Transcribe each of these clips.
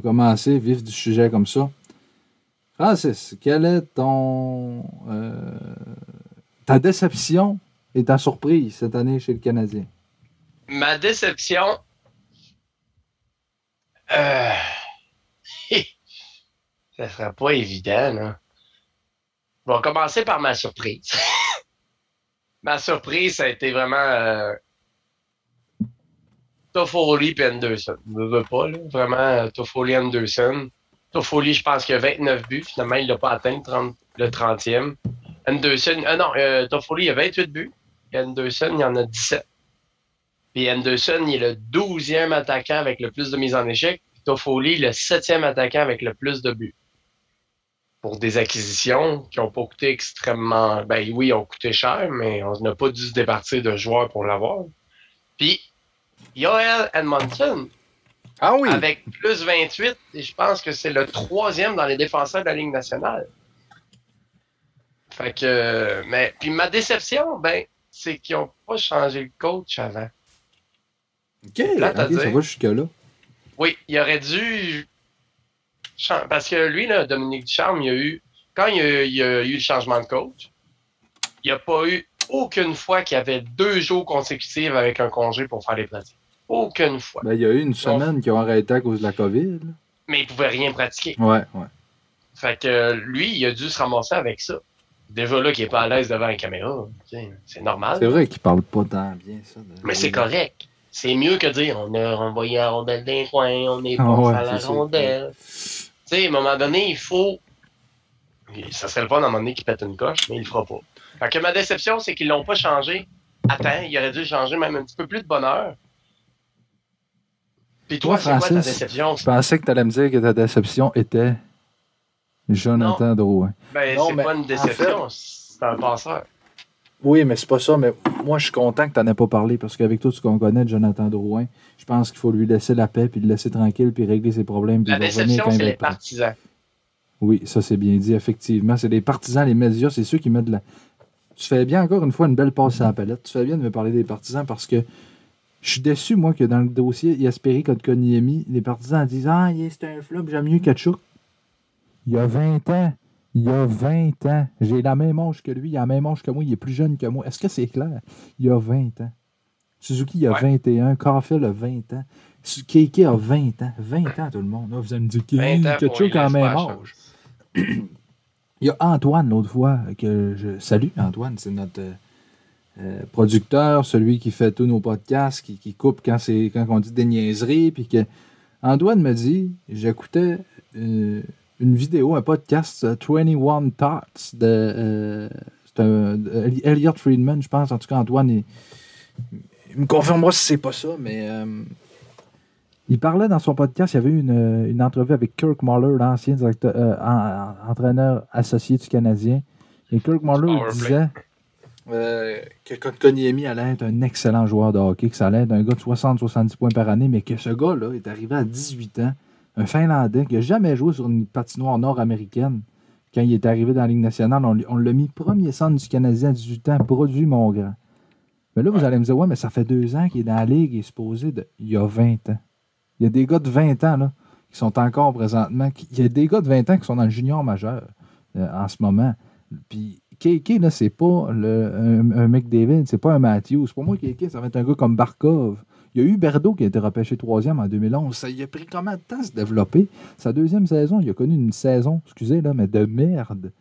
Commencer vif du sujet comme ça. Francis, quelle est ton euh, ta déception et ta surprise cette année chez le Canadien? Ma déception. Euh... ça sera pas évident, là. On va commencer par ma surprise. ma surprise, ça a été vraiment euh, Toffoli et Anderson. Je ne veux pas, là. Vraiment, euh, Toffoli Anderson. Toffoli, je pense qu'il a 29 buts. Finalement, il n'a pas atteint le 30e. Anderson, ah non, euh, Toffoli, il a 28 buts. Anderson, il en a 17. Puis Anderson, il est le 12e attaquant avec le plus de mises en échec. Toffoli, le 7e attaquant avec le plus de buts pour des acquisitions qui n'ont pas coûté extrêmement. Ben oui, ils ont coûté cher, mais on n'a pas dû se départir de joueurs pour l'avoir. Puis, Yoel Edmondson. Ah oui. Avec plus 28, et je pense que c'est le troisième dans les défenseurs de la Ligue nationale. Fait que. Mais. Puis ma déception, ben, c'est qu'ils n'ont pas changé le coach avant. OK, là, ça va jusque-là. Oui, il aurait dû parce que lui, là, Dominique Ducharme, il a eu, quand il y a, eu le changement de coach, il n'y a pas eu aucune fois qu'il y avait deux jours consécutifs avec un congé pour faire les pratiques. Aucune fois. Ben, il y a eu une semaine qui ont arrêté à cause de la COVID. Mais il ne pouvait rien pratiquer. Ouais, ouais. Fait que lui, il a dû se ramasser avec ça. Déjà là, qu'il n'est pas à l'aise devant la caméra, c'est normal. C'est vrai qu'il parle pas tant bien, ça. Mais c'est correct. C'est mieux que dire on a renvoyé la rondelle d'un coin, on est pas ah à la rondelle. Tu sais, à un moment donné, il faut. Ça serait le fun à un moment donné qu'il pète une coche, mais il le fera pas. Fait que ma déception, c'est qu'ils l'ont pas changé. Attends, il aurait dû changer même un petit peu plus de bonheur. Puis toi, c'est quoi ta déception? Je pensais que tu allais me dire que ta déception était Jonathan Drouin. Ben, c'est pas une déception, c'est un passeur. Oui, mais c'est pas ça. Mais moi, je suis content que tu n'en aies pas parlé parce qu'avec tout ce qu'on connaît de Jonathan Drouin, je pense qu'il faut lui laisser la paix, puis le laisser tranquille, puis régler ses problèmes. la déception, c'est les partisans. Oui, ça, c'est bien dit, effectivement. C'est les partisans, les médias, c'est ceux qui mettent de la. Tu fais bien, encore une fois, une belle passe à la palette. Tu fais bien de me parler des partisans parce que je suis déçu, moi, que dans le dossier Yasperi Kotkaniemi, les partisans disent Ah, c'est un flop, j'aime mieux Kachuk. Il y a 20 ans, il y a 20 ans. J'ai la même âge que lui, il a la même âge que moi, il est plus jeune que moi. Est-ce que c'est clair? Il y a 20 ans. Suzuki, il a 21. Carfield a 20 ans. Keiki a 20 ans. 20 ans, tout le monde. vous allez me dire, Kachuk a le même âge. il y a Antoine, l'autre fois, que je salue. Antoine, c'est notre euh, producteur, celui qui fait tous nos podcasts, qui, coupe quand, quand on dit des niaiseries. Puis que Antoine me dit, j'écoutais. Euh, une vidéo, un podcast, 21 Thoughts de, euh, Elliot Friedman, je pense. En tout cas, Antoine, il, me confirmera si c'est pas ça, mais euh, il parlait dans son podcast, il y avait eu une, une entrevue avec Kirk Muller, l'ancien directeur, euh, entraîneur associé du Canadien. Et Kirk Muller disait que Kotkaniemi allait être un excellent joueur de hockey, que ça allait être un gars de 60-70 points par année, mais que ce gars-là est arrivé à 18 ans un Finlandais qui n'a jamais joué sur une patinoire nord-américaine. Quand il est arrivé dans la Ligue nationale, on, l'a mis premier centre du Canadien à 18 ans, produit mon grand. Mais là, vous allez me dire, ouais, mais ça fait deux ans qu'il est dans la Ligue, il est supposé de. Il y a 20 ans. Il y a des gars de 20 ans, là, qui sont encore présentement. Il y a des gars de 20 ans qui sont dans le junior majeur euh, en ce moment. Puis KK, là, c'est pas le, un, un McDavid, c'est pas un Matthews. Pour moi, KK, ça va être un gars comme Barkov. Il y a eu Berdo qui a été repêché troisième en 2011. Ça, il a pris combien de temps à se développer? Sa deuxième saison, il a connu une saison, excusez, là, mais de merde.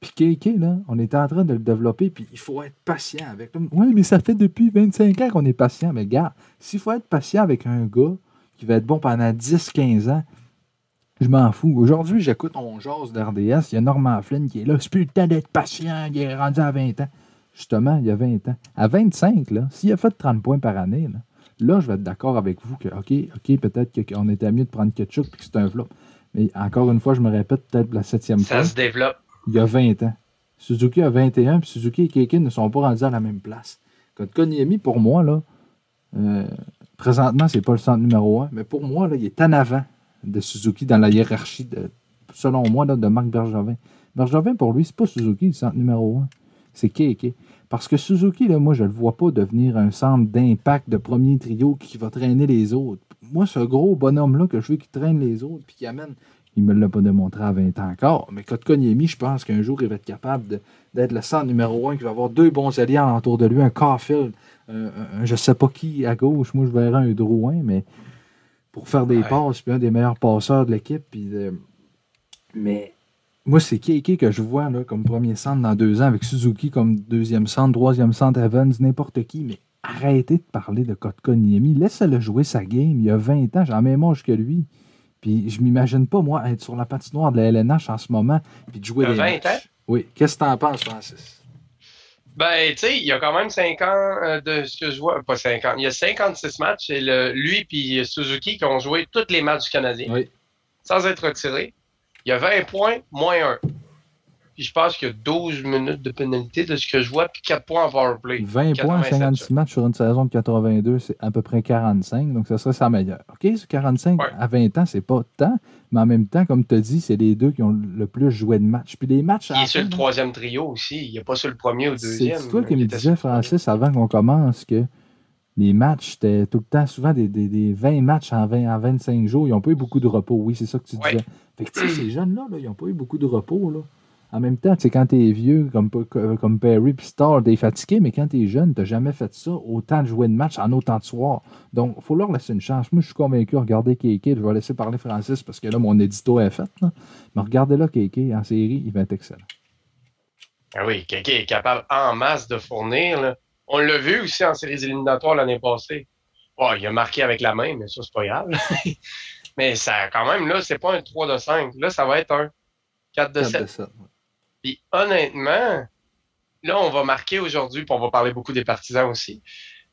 Puis Kéké, là, on était en train de le développer, puis il faut être patient avec. Oui, mais ça fait depuis 25 ans qu'on est patient. Mais gars, s'il faut être patient avec un gars qui va être bon pendant 10-15 ans, je m'en fous. Aujourd'hui, j'écoute On jase d'RDS. Il y a Norman Flynn qui est là. C'est plus le temps d'être patient. Il est rendu à 20 ans. Justement, il y a 20 ans. À 25, là, s'il a fait 30 points par année, là, Là, je vais être d'accord avec vous que, OK, OK, peut-être qu'on était mieux de prendre ketchup et que c'est un flop. Mais encore une fois, je me répète peut-être la septième fois. Ça se développe. Il y a 20 ans. Suzuki a 21, puis Suzuki et Keikin ne sont pas rendus à la même place. Koniemi, pour moi, là, euh, présentement, c'est pas le centre numéro 1, mais pour moi, là, il est en avant de Suzuki dans la hiérarchie, selon moi, de Marc Bergevin. Bergevin, pour lui, c'est pas Suzuki, le centre numéro 1. c'est Keke. Parce que Suzuki, là, moi, je le vois pas devenir un centre d'impact de premier trio qui va traîner les autres. Moi, ce gros bonhomme-là que je veux qui traîne les autres puis qui amène, il me l'a pas démontré à 20 ans encore, mais Kotkaniemi, je pense qu'un jour, il va être capable d'être le centre numéro un, qui va avoir deux bons alliés autour de lui, un Caulfield, je ne sais pas qui à gauche. Moi, je verrais un Drouin, mais pour faire des passes, puis un des meilleurs passeurs de l'équipe. Mais moi, c'est Keiki que je vois là, comme premier centre dans deux ans, avec Suzuki comme deuxième centre, troisième centre, Evans, n'importe qui. Mais arrêtez de parler de Kotkaniemi. Laissez-le jouer sa game. Il a 20 ans, j'ai la même âge que lui. Puis je m'imagine pas, moi, être sur la patinoire de la LNH en ce moment, puis de jouer des 20 ans? Oui. Qu'est-ce que tu en penses, Francis? Ben, tu sais, il y a quand même 5 ans euh, de ce que je vois. Pas 5 ans. Il y a 56 matchs. Et le, lui et Suzuki qui ont joué tous les matchs du Canadien. Oui. Sans être retirés. Il y a 20 points, moins 1. Puis je pense qu'il y a 12 minutes de pénalité de ce que je vois, puis 4 points en powerplay. 20 points, 56 matchs sur une saison de 82, c'est à peu près 45, donc ça serait sa meilleure. OK, ce 45 à 20 ans, c'est pas tant, mais en même temps, comme tu as dit, c'est les deux qui ont le plus joué de matchs. Puis les matchs. Il est sur le troisième trio aussi, il n'est pas sur le premier ou le deuxième. C'est toi qui me disais, Francis, avant qu'on commence, que les matchs, c'était tout le temps, souvent des, des, des 20 matchs en, 20, en 25 jours. Ils n'ont pas eu beaucoup de repos. Oui, c'est ça que tu disais. Fait que, ces jeunes-là, là, ils n'ont pas eu beaucoup de repos. Là. En même temps, quand tu es vieux, comme, comme Perry puis Star, tu es fatigué, mais quand tu es jeune, tu n'as jamais fait ça, autant de jouer de match en autant de soirs. Donc, il faut leur laisser une chance. Moi, je suis convaincu, regardez Kéké, je vais laisser parler Francis parce que là, mon édito est fait. Mais regardez-là, Kéké, en série, il va être excellent. Ah oui, Kéké est capable en masse de fournir. On l'a vu aussi en séries éliminatoires l'année passée. Oh, il a marqué avec la main, mais ça, c'est pas grave. mais ça, quand même, là, c'est pas un 3 de 5. Là, ça va être un 4 de 7. Puis honnêtement, là, on va marquer aujourd'hui, puis on va parler beaucoup des partisans aussi.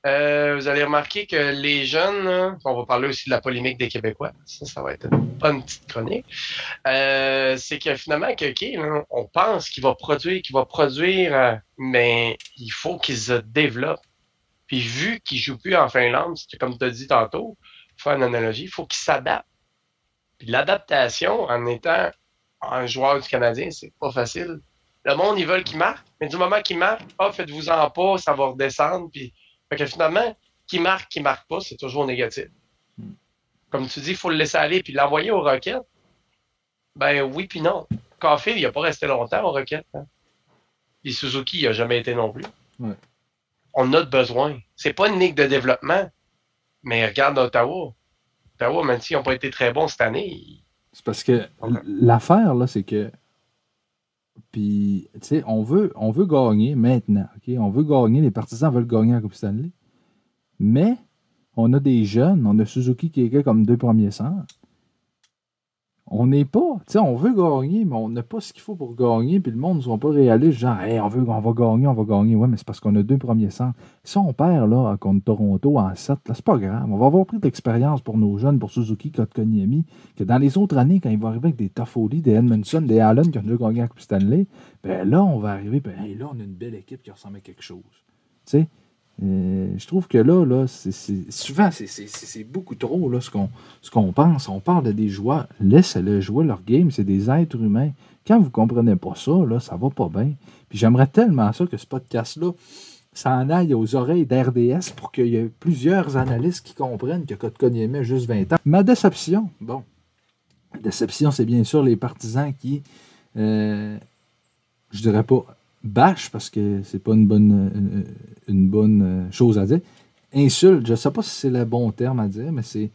Euh, vous allez remarquer que les jeunes, on va parler aussi de la polémique des Québécois, ça, ça va être une bonne petite chronique, euh, c'est que finalement, que, on pense qu'il va produire, qu'il va produire, euh, mais il faut qu'il se développe. Puis vu qu'il joue plus en Finlande, comme tu as dit tantôt, pour faire une analogie, il faut qu'il s'adapte. Puis l'adaptation, en étant un joueur du Canadien, c'est pas facile. Le monde, ils veulent qu'il marque, mais du moment qu'il marque, ah, faites-vous-en pas, ça va redescendre, puis fait que finalement, qui marque, qui marque pas, c'est toujours négatif. Hmm. Comme tu dis, il faut le laisser aller puis l'envoyer aux Rockets. Ben oui, puis non. Caulfield, il n'a pas resté longtemps aux Rockets. Hein. Puis Suzuki, il n'a jamais été non plus. On a besoin. C'est pas une ligue de développement. Mais regarde Ottawa. Ottawa, même s'ils n'ont pas été très bons cette année. C'est parce que l'affaire, là, c'est que puis, tu sais, on veut, on veut gagner maintenant. ok? On veut gagner, les partisans veulent gagner à Coupe Stanley. Mais, on a des jeunes, on a Suzuki qui est comme deux premiers centres on n'est pas, tu sais, on veut gagner, mais on n'a pas ce qu'il faut pour gagner, puis le monde ne sont pas réalistes, genre, hey, on, veut, on va gagner, on va gagner. Ouais, mais c'est parce qu'on a deux premiers centres. Si on perd, là, contre Toronto en 7, là, c'est pas grave. On va avoir pris de l'expérience pour nos jeunes, pour Suzuki, Kotkaniemi, que dans les autres années, quand ils vont arriver avec des Toffoli, des Edmondson, des Allen qui ont déjà gagné à Coupe Stanley, ben là, on va arriver, ben là, on a une belle équipe qui ressemble à quelque chose. Tu sais, euh, je trouve que là, là souvent, c'est, beaucoup trop là, ce, qu'on, pense. On parle de des joueurs. Laissez-les jouer leur game. C'est des êtres humains. Quand vous ne comprenez pas ça, là, ça va pas bien. Puis j'aimerais tellement ça que ce podcast-là, ça en aille aux oreilles d'RDS pour qu'il y ait plusieurs analystes qui comprennent que Kotkaniemi a juste 20 ans. Ma déception, bon, déception, c'est bien sûr les partisans qui, euh, je dirais pas bâche, parce que c'est pas une bonne, euh, une bonne euh, chose à dire. Insulte, je ne sais pas si c'est le bon terme à dire, mais c'est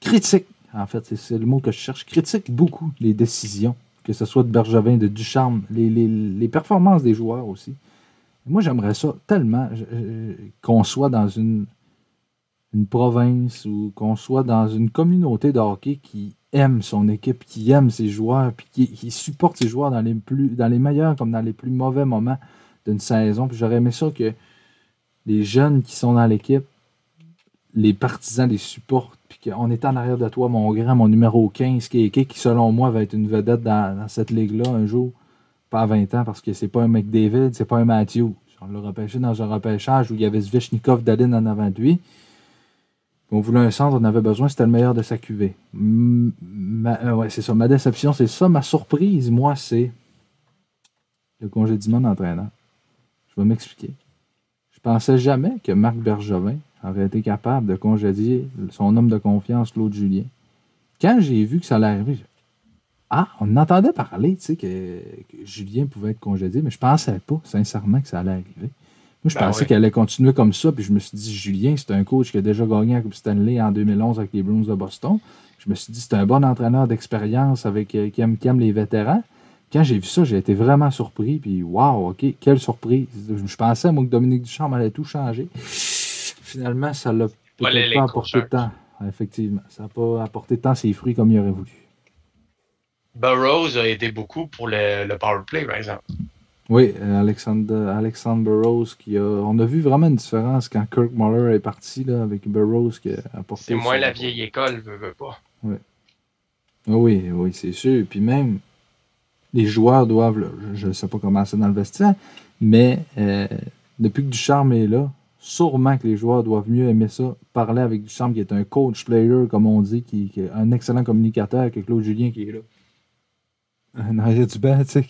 critique. En fait, c'est le mot que je cherche. Critique beaucoup les décisions, que ce soit de Bergevin, de Ducharme, les, performances des joueurs aussi. Moi, j'aimerais ça tellement qu'on soit dans une, province ou qu'on soit dans une communauté de hockey qui aime son équipe, qui aime ses joueurs, puis qui, supporte ses joueurs dans les, dans les meilleurs comme dans les plus mauvais moments d'une saison. Puis j'aurais aimé ça que les jeunes qui sont dans l'équipe, les partisans les supportent, puis qu'on est en arrière de toi, mon grand, mon numéro 15, qui, qui, selon moi va être une vedette dans, cette ligue-là un jour, pas à 20 ans, parce que c'est pas un McDavid, c'est pas un Matthew. On l'a repêché dans un repêchage où il y avait Zvechnikov d'Aline en avant de lui. On voulait un centre, on avait besoin, c'était le meilleur de sa cuvée. Euh, c'est ça. Ma déception, c'est ça. Ma surprise, moi, c'est le congédiement d'entraîneur. Je vais m'expliquer. Je pensais jamais que Marc Bergevin aurait été capable de congédier son homme de confiance, Claude Julien. Quand j'ai vu que ça allait arriver, ah, on entendait parler, tu sais, que, que Julien pouvait être congédié, mais je pensais pas, sincèrement, que ça allait arriver. Moi, je Ben pensais ouais. qu'elle allait continuer comme ça, puis je me suis dit, Julien, c'est un coach qui a déjà gagné la Coupe Stanley en 2011 avec les Bruins de Boston. Je me suis dit, c'est un bon entraîneur d'expérience avec euh, qui, aime, qui aime les vétérans. Quand j'ai vu ça, j'ai été vraiment surpris, puis waouh, OK, quelle surprise. Je pensais, moi, que Dominique Ducharme allait tout changer. Finalement, ça l'a Pas apporté tant. Effectivement, ça n'a pas apporté tant ses fruits comme il aurait voulu. Burroughs a aidé beaucoup pour le, le power play, par exemple. Oui, Alexander, Alexander Burroughs, qui a, on a vu vraiment une différence quand Kirk Muller est parti là, avec Burroughs qui a apporté. C'est moins la vieille école, veut, veut pas. Ah Oui, oui, c'est sûr. Puis même, les joueurs doivent, là, je ne sais pas comment c'est dans le vestiaire, mais euh, depuis que Ducharme est là, sûrement que les joueurs doivent mieux aimer ça, parler avec Ducharme, qui est un coach player, comme on dit, qui, qui est un excellent communicateur, que Claude Julien qui est là. Arrière du banc, tu sais.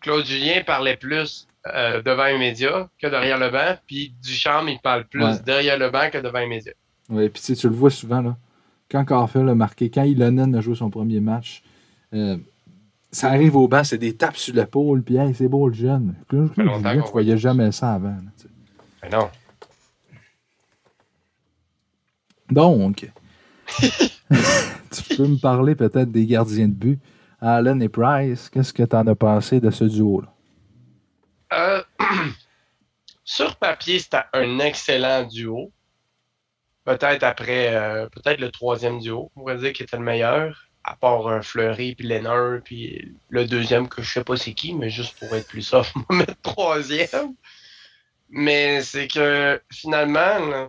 Claude Julien parlait plus euh, devant les médias que derrière le banc, puis Ducharme, il parle plus Ouais. derrière le banc que devant les médias. Ouais, puis tu le vois souvent, là. Quand Carfield a marqué, quand Ilonen a joué son premier match, euh, ça arrive au banc, c'est des tapes sur l'épaule, puis hey, c'est beau le jeune. Qu'on tu voyais jamais ça avant. là. Mais non. Donc, tu peux me parler peut-être des gardiens de but. Allen et Price, qu'est-ce que tu en as pensé de ce duo-là? Euh, sur papier, c'était un excellent duo. Peut-être après, euh, peut-être le troisième duo, on pourrait dire qui était le meilleur, à part un Fleury puis Lennard, puis le deuxième que je sais pas c'est qui, mais juste pour être plus soft, on va mettre troisième. Mais c'est que finalement,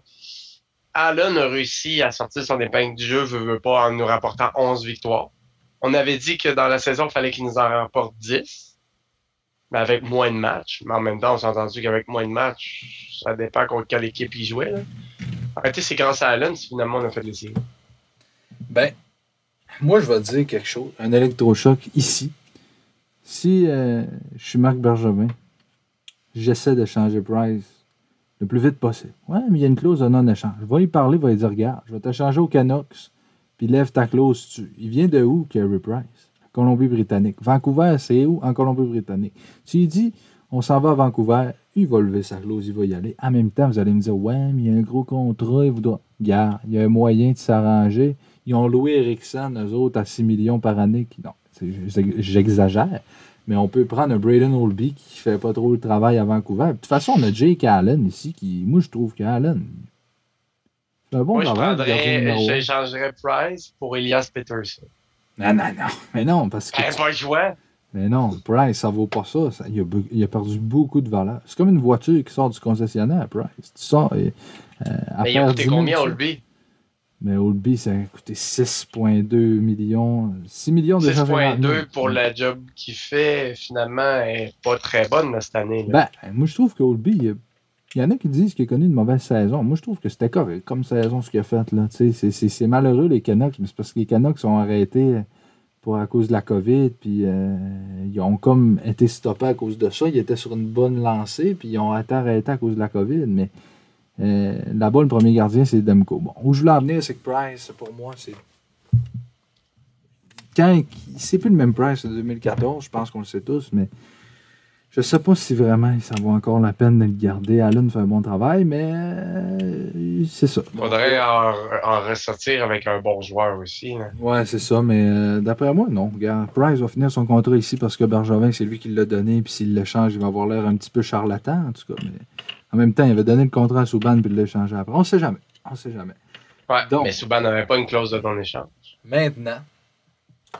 Allen a réussi à sortir son épingle du jeu, veut, pas, en nous rapportant 11 victoires. On avait dit que dans la saison, il fallait qu'il nous en rapporte 10 mais avec moins de matchs. Mais en même temps, on s'est entendu qu'avec moins de matchs, ça dépend contre quelle équipe il jouait. Là. En réalité, c'est grâce à Allen si finalement on a fait les séries. Ben, moi, je vais te dire quelque chose. Un électrochoc ici. Si euh, je suis Marc Bergevin, j'essaie de changer Price le plus vite possible. Ouais, mais il y a une clause de non-échange. Je vais y parler, je vais lui dire Regarde, je vais te changer au Canucks, puis lève ta clause. Tu... Il vient de où, Carey Price? Colombie-Britannique. Vancouver, c'est où? En Colombie-Britannique. Tu lui dis On s'en va à Vancouver, il va lever sa clause, il va y aller. En même temps, vous allez me dire Ouais, mais il y a un gros contrat, il voudra. Regarde, il y a un moyen de s'arranger. Ils ont loué Ericsson, eux autres, à 6 millions par année. qui- Non, j'exagère. Mais on peut prendre un Braden Olby qui fait pas trop le travail à Vancouver. De toute façon, on a Jake Allen ici qui. Moi, je trouve qu'Allen. C'est un bon Moi, travail. j'échangerais Price pour Elias Peterson. Non, non, non. Mais non, parce que. Elle pas joué. Mais non, Price, ça vaut pas ça. Ça- il, a, be- il a perdu beaucoup de valeur. C'est comme une voiture qui sort du concessionnaire, Price. Tu sors et. Euh, à Mais il a coûté 10 000, combien, Olby? Mais Olby, ça a coûté 6,2 millions. 6 millions de 6.2 pour la job qu'il fait, finalement, est pas très bonne cette année. là. Ben, moi, je trouve qu'Olby, il, il y en a qui disent qu'il a connu une mauvaise saison. Moi, je trouve que c'était correct comme saison, ce qu'il a fait. c'est malheureux, les Canucks, mais c'est parce que les Canucks ont arrêté pour, à cause de la COVID, puis euh, ils ont comme été stoppés à cause de ça. Ils étaient sur une bonne lancée, puis ils ont été arrêtés à cause de la COVID, mais euh, là-bas, le premier gardien, c'est Demko. Bon, où je voulais en venir, c'est que Price, pour moi, c'est. Quand c'est plus le même Price de 2014, je pense qu'on le sait tous, mais je sais pas si vraiment ça vaut encore la peine de le garder. Allen fait un bon travail, mais euh, c'est ça. Faudrait en, en ressortir avec un bon joueur aussi. là. Ouais, c'est ça, mais euh, d'après moi, non. Regarde, Price va finir son contrat ici parce que Bergevin, c'est lui qui l'a donné, puis s'il le change, il va avoir l'air un petit peu charlatan, en tout cas. Mais en même temps, il avait donné le contrat à Souban puis il l'a changé après. On sait jamais. On sait jamais. Ouais, Donc- mais Souban n'avait pas une clause de non-échange. Maintenant,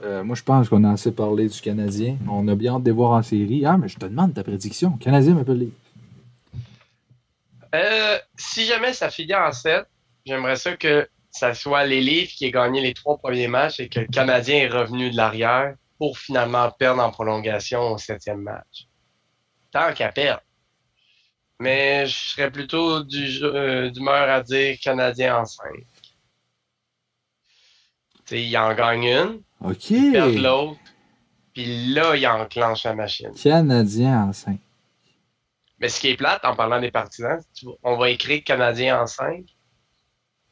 euh, moi, je pense qu'on a assez parlé du Canadien. On a bien hâte de les voir en série. Ah, mais je te demande ta prédiction. Canadien m'appelle les. Euh, si jamais ça finit en 7, j'aimerais ça que ça soit les livres qui aient gagné les trois premiers matchs et que le Canadien est revenu de l'arrière pour finalement perdre en prolongation au septième match. Tant qu'à perdre. Mais je serais plutôt du, euh, d'humeur à dire Canadien en 5. Tu sais, il en gagne une, OK. il perd l'autre, puis là, il enclenche la machine. Canadien en 5. Mais ce qui est plate, en parlant des partisans, on va écrire Canadien en 5.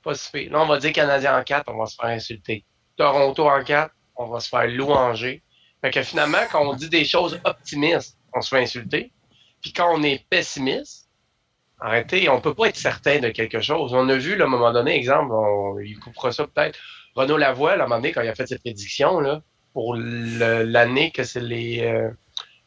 Pas si pire. Là, on va dire Canadien en 4, on va se faire insulter. Toronto en 4, on va se faire louanger. Fait que finalement, quand on dit des choses optimistes, on se fait insulter. Puis quand on est pessimiste, arrêtez, on peut pas être certain de quelque chose. On a vu, là, à un moment donné, exemple, on, il coupera ça peut-être. Renaud Lavoie, à un moment donné, quand il a fait cette prédiction, là, pour l'année que c'est les euh,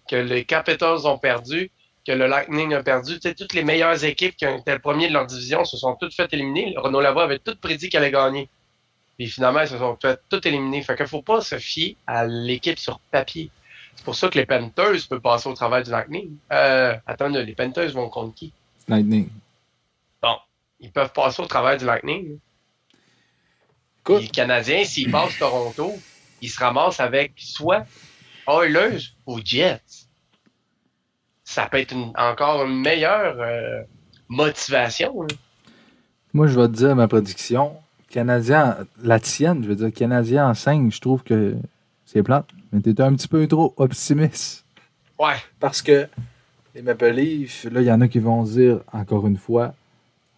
que les Capitals ont perdu, que le Lightning a perdu, tu sais, toutes les meilleures équipes qui ont été le premier de leur division se sont toutes fait éliminer. Renaud Lavoie avait tout prédit qu'elle allait gagner. Puis finalement, ils se sont fait tout éliminer. Fait qu'il faut pas se fier à l'équipe sur papier. C'est pour ça que les Panthers peuvent passer au travail du Lightning. Euh, attends, les Panthers vont contre qui? Lightning. Bon, ils peuvent passer au travail du Lightning. Écoute, Les Canadiens, s'ils passent Toronto, ils se ramassent avec soit Oilers ou Jets. Ça peut être une- encore une meilleure euh, motivation. là. moi, je vais te dire ma prédiction. Canadien, la tienne, je veux dire, Canadien en 5, je trouve que c'est plate. Mais t'es un petit peu trop optimiste. Ouais. Parce que les Maple Leafs, là, il y en a qui vont dire, encore une fois,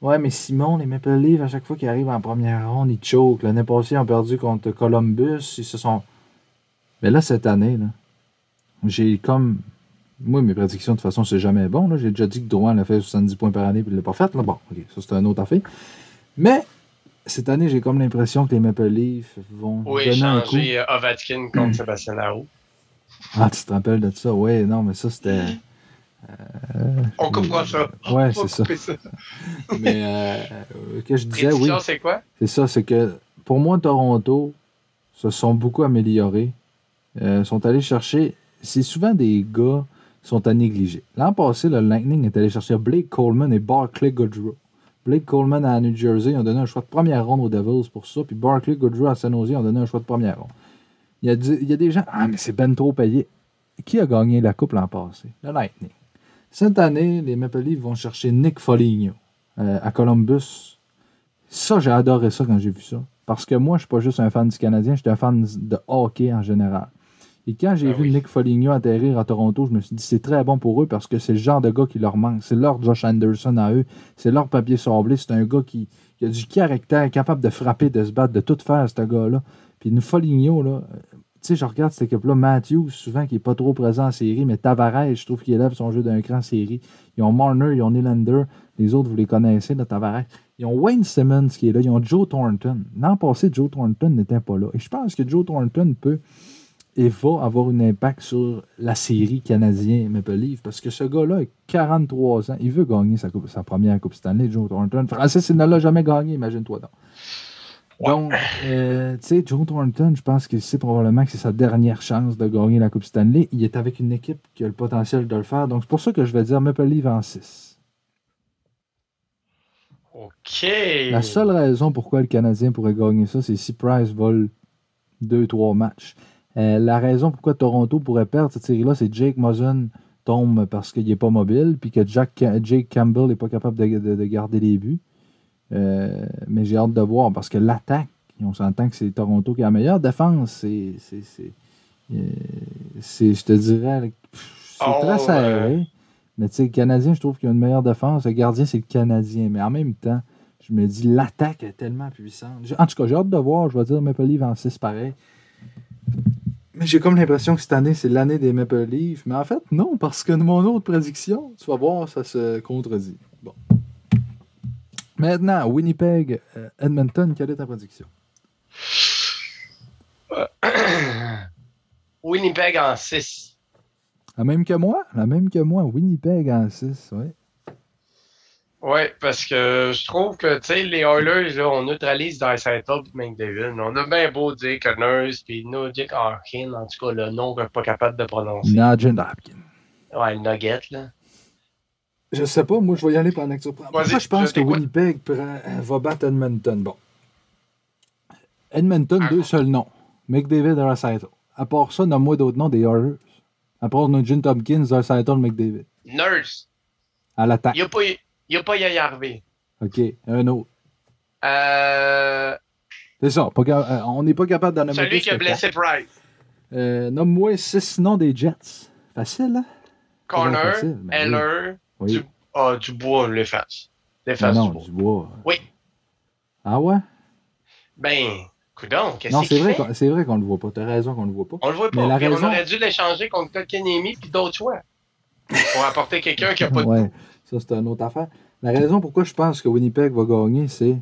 Ouais, mais Simon, les Maple Leafs, à chaque fois qu'ils arrivent en première ronde, ils choquent. L'année passée, ils ont perdu contre Columbus. Ils se sont. Mais là, cette année, là, j'ai comme. Moi, mes prédictions, de toute façon, c'est jamais bon. J'ai déjà dit que Drouin a fait 70 points par année et il ne l'a pas fait. Là. Bon, ok, ça, c'est un autre affaire. Mais cette année, j'ai comme l'impression que les Maple Leafs vont Ou donner un coup. euh, Ovechkin contre Sébastien Larou. Ah, tu te rappelles de ça? Oui, non, mais ça, c'était. On coupera ça. Ouais, On c'est ça. Mais euh, euh, que je disais, oui. C'est quoi? C'est ça, c'est que pour moi, Toronto se sont beaucoup améliorés. Euh, sont allés chercher. C'est souvent des gars qui sont à négliger. L'an passé, le Lightning est allé chercher Blake Coleman et Barclay Goodrow. Blake Coleman à New Jersey, ils ont donné un choix de première ronde aux Devils pour ça. Puis Barclay Goodrow à San Jose, ils ont donné un choix de première ronde. Il y a, il y a des gens. Ah, mais c'est ben trop payé. Qui a gagné la Coupe l'an passé? Le Lightning. Cette année, les Maple Leafs vont chercher Nick Foligno euh, à Columbus. Ça, j'ai adoré ça quand j'ai vu ça. Parce que moi, je suis pas juste un fan du Canadien, je suis un fan de hockey en général. Et quand j'ai Ah vu oui. Nick Foligno atterrir à Toronto, je me suis dit c'est très bon pour eux parce que c'est le genre de gars qui leur manque. C'est leur Josh Anderson à eux. C'est leur papier sablé. C'est un gars qui, qui a du caractère, capable de frapper, de se battre, de tout faire, ce gars-là. Puis Foligno, là, tu sais, je regarde cette équipe-là. Matthews, souvent, qui n'est pas trop présent en série, mais Tavares, je trouve qu'il élève son jeu d'un cran en série. Ils ont Marner, ils ont Nylander. Les autres, vous les connaissez, là, Tavares. Ils ont Wayne Simmons qui est là. Ils ont Joe Thornton. L'an passé, Joe Thornton n'était pas là. Et je pense que Joe Thornton peut et va avoir un impact sur la série canadienne Maple parce que ce gars-là a 43 ans. Il veut gagner sa première Coupe Stanley, Joe Thornton. Francis, il ne l'a jamais gagné, imagine-toi donc. Donc, euh, tu sais, Joe Thornton, je pense que c'est probablement que c'est sa dernière chance de gagner la Coupe Stanley. Il est avec une équipe qui a le potentiel de le faire. Donc, c'est pour ça que je vais dire Maple Leaf en 6. OK. La seule raison pourquoi le Canadien pourrait gagner ça, c'est si Price vole 2-3 matchs. Euh, la raison pourquoi Toronto pourrait perdre cette série-là, c'est Jake Muzzin tombe parce qu'il n'est pas mobile, puis que Jack, Jake Campbell n'est pas capable de, de- de garder les buts. Euh, mais j'ai hâte de voir parce que l'attaque, on s'entend que c'est Toronto qui a la meilleure défense. C'est, c'est, c'est, euh, c'est- je te dirais, c'est Oh, très serré. Mais tu sais, le Canadien, je trouve qu'il a une meilleure défense. Le gardien, c'est le Canadien. Mais en même temps, je me dis, l'attaque est tellement puissante. En tout cas, j'ai hâte de voir. Je vais dire Maple Leaf en 6 pareil. Mais j'ai comme l'impression que cette année, c'est l'année des Maple Leafs. Mais en fait, non, parce que mon autre prédiction, tu vas voir, ça se contredit. Maintenant, Winnipeg, euh, Edmonton, quelle est ta prédiction? Winnipeg en 6. La même que moi? La même que moi. Winnipeg en 6, oui. Oui, parce que je trouve que, tu sais, les Oilers, là, on neutralise Dreisaitl et McDavid. On a bien beau dire que Nurse puis Nugent Harkin, en tout cas, le nom qu'on n'est pas capable de prononcer. Nugent Hopkins. Ouais, le Nugget, là. Je sais pas, moi je vais y aller pendant que tu reprends. Vas-y, Pourquoi je pense je que. Winnipeg prend- euh, va battre Edmonton? Bon. Edmonton, Ah. deux seuls noms. McDavid et Recital. À part ça, nomme-moi d'autres noms des Oilers. À part Nugent Hopkins, Recital, McDavid. Nurse, À l'attaque. il n'y a pas, y a pas Yaya Harvey. OK, un autre. Euh, C'est ça. pas euh, on n'est pas capable d'en nommer celui qui a blessé Price. Euh, Nomme-moi six noms des Jets. Facile, hein? Oui. Heller, Oui. Du, ah, du bois, l'efface. Mais L'efface non, du bois. du bois. Oui. Ah ouais? Ben, coudon, qu'est-ce Non, qu'il c'est vrai qu'on c'est vrai qu'on le voit pas. T'as raison qu'on le voit pas. On le voit Mais pas. la Puis raison- On aurait dû l'échanger contre Kotkaniemi puis d'autres choix. Pour apporter quelqu'un qui a pas de Ouais, ça c'est une autre affaire. La raison pourquoi je pense que Winnipeg va gagner, c'est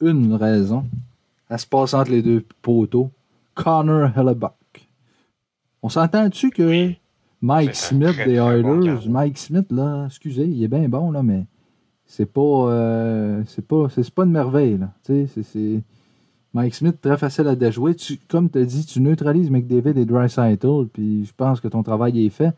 une raison. Elle se passe entre les deux poteaux. Connor Hellebuck. On s'entend-tu que Mike Smith très, des bon Oilers. Mike Smith, là, excusez, il est bien bon, là, mais c'est pas, euh, c'est pas, c'est pas une merveille, là. Tu sais, c'est-. Mike Smith, très facile à déjouer. Tu, comme tu as dit, tu neutralises McDavid et Dreisaitl, puis je pense que ton travail est fait.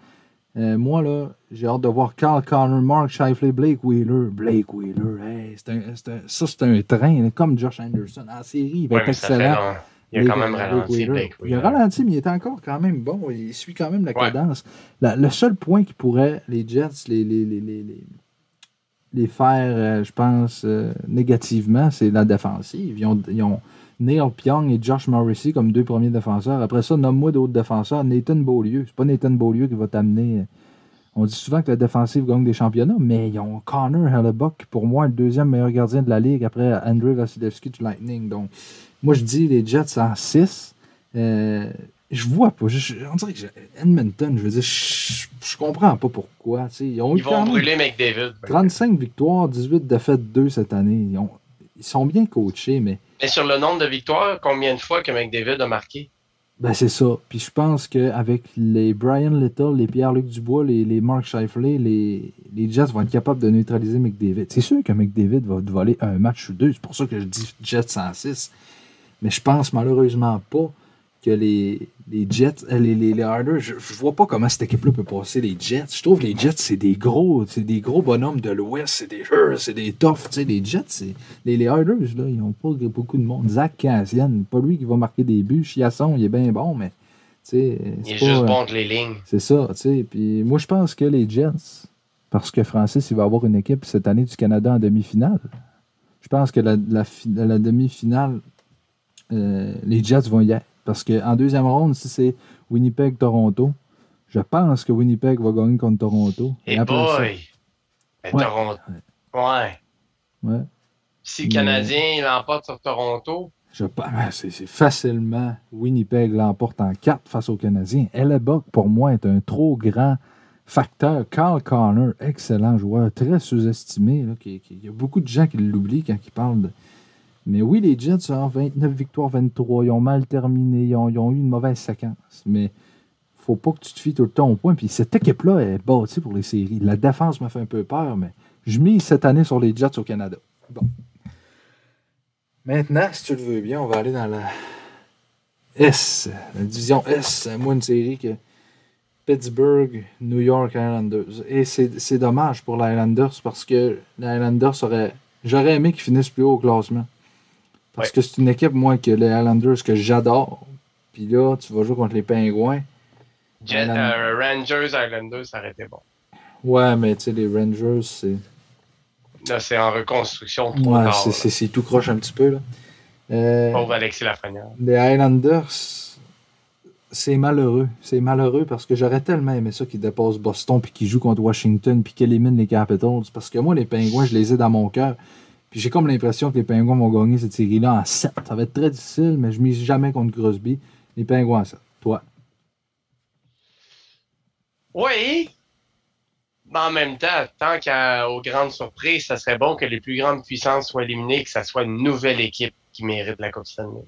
Euh, moi, là, j'ai hâte de voir Carl Connor, Mark Shifley, Blake Wheeler. Blake Wheeler, hey, c'est un, c'est un- ça, c'est un train, là, comme Josh Anderson. En série, il va Ouais, être excellent. Il a quand même Blake ralenti, Wheeler. Il a ralenti, mais il est encore quand même bon. Il suit quand même la Ouais. cadence. La- le seul point qui pourrait, les Jets, les, les, les, les, les- les faire, euh, je pense, euh, négativement, c'est la défensive. Ils ont, ils ont Neil Pionk et Josh Morrissey comme deux premiers défenseurs. Après ça, nomme-moi d'autres défenseurs. Nathan Beaulieu. C'est pas Nathan Beaulieu qui va t'amener. euh, On dit souvent que la défensive gagne des championnats, mais ils ont Connor Hellebuck, pour moi, le deuxième meilleur gardien de la ligue après Andrei Vasilevski du Lightning. Donc, moi, je dis les Jets en 6. Euh, je vois pas. Je- on dirait que Edmonton, je veux dire, je, je comprends pas pourquoi. Ils ont Ils vont brûler McDavid. 35 victoires, 18 défaites, 2 cette année. Ils, ont- ils sont bien coachés, mais Mais sur le nombre de victoires, combien de fois que McDavid a marqué? ben c'est ça. Puis je pense qu'avec les Brian Little, les Pierre-Luc Dubois, les, les Mark Scheifele, les, les Jets vont être capables de neutraliser McDavid. C'est sûr que McDavid va te voler un match ou deux. C'est pour ça que je dis Jets 106. Mais je pense malheureusement pas que les, les Jets, euh, les, les, les Oilers, je, je vois pas comment cette équipe-là peut passer les Jets. Je trouve que les Jets, c'est des gros, c'est des gros bonhommes de l'Ouest, c'est des euh, c'est des toughs. tu sais. Les Jets, c'est. Les, les là, ils ont pas beaucoup de monde. Zach Cassian, pas lui qui va marquer des buts. Chiasson, il est bien bon, mais. tu sais, Il est pas, juste euh, bon entre les lignes. c'est ça, tu sais. Puis moi, je pense que les Jets, parce que Francis, il va avoir une équipe cette année du Canada en demi-finale. Je pense que la, la, fi- la demi-finale, euh, les Jets vont y être. Parce qu'en deuxième ronde, si c'est Winnipeg-Toronto, je pense que Winnipeg va gagner contre Toronto. Et ça- boy! Mais Ouais. Toronto. Ouais. ouais, Si le Mais- Canadien il l'emporte sur Toronto, je pense, ben, c'est c'est facilement Winnipeg l'emporte en 4 face aux Canadiens. Hellebuck, pour moi, est un trop grand facteur. Carl Connor, excellent joueur, très sous-estimé. là, qui- qui- Il y a beaucoup de gens qui l'oublient quand ils parlent de. Mais oui, les Jets ont 29 victoires, 23. Ils ont mal terminé. Ils ont, eu une mauvaise séquence. Mais faut pas que tu te fies tout le temps au point. Puis cette équipe-là est bâtie pour les séries. La défense m'a fait un peu peur, mais je mise cette année sur les Jets au Canada. Bon. Maintenant, si tu le veux bien, on va aller dans la S, la division S. Moi, une série que Pittsburgh, New York Islanders. Et c'est dommage pour les Islanders parce que les Islanders auraient. J'aurais aimé qu'ils finissent plus haut au classement. Parce Ouais. que c'est une équipe, moi, que les Islanders que j'adore. Puis là, tu vas jouer contre les Pingouins. Jet- Island- euh, Rangers, Islanders, ça aurait été bon. Ouais, mais tu sais, les Rangers, c'est. Là, c'est en reconstruction trop Ouais, c'est- là. c'est c'est tout croche un petit peu, là. Euh, Pauvre Alexis Lafrenière. Les Highlanders, c'est malheureux. C'est malheureux parce que j'aurais tellement aimé ça qu'ils dépassent Boston puis qu'ils jouent contre Washington puis qu'ils éliminent les Capitals. Parce que moi, les Pingouins, je les ai dans mon cœur. Puis j'ai comme l'impression que les Pingouins vont gagner cette série-là en 7. Ça va être très difficile, mais je mise jamais contre Crosby. Les Pingouins en 7. Toi? Oui! Mais en même temps, tant qu'aux grandes surprises, ça serait bon que les plus grandes puissances soient éliminées, que ça soit une nouvelle équipe qui mérite la Coupe Stanley.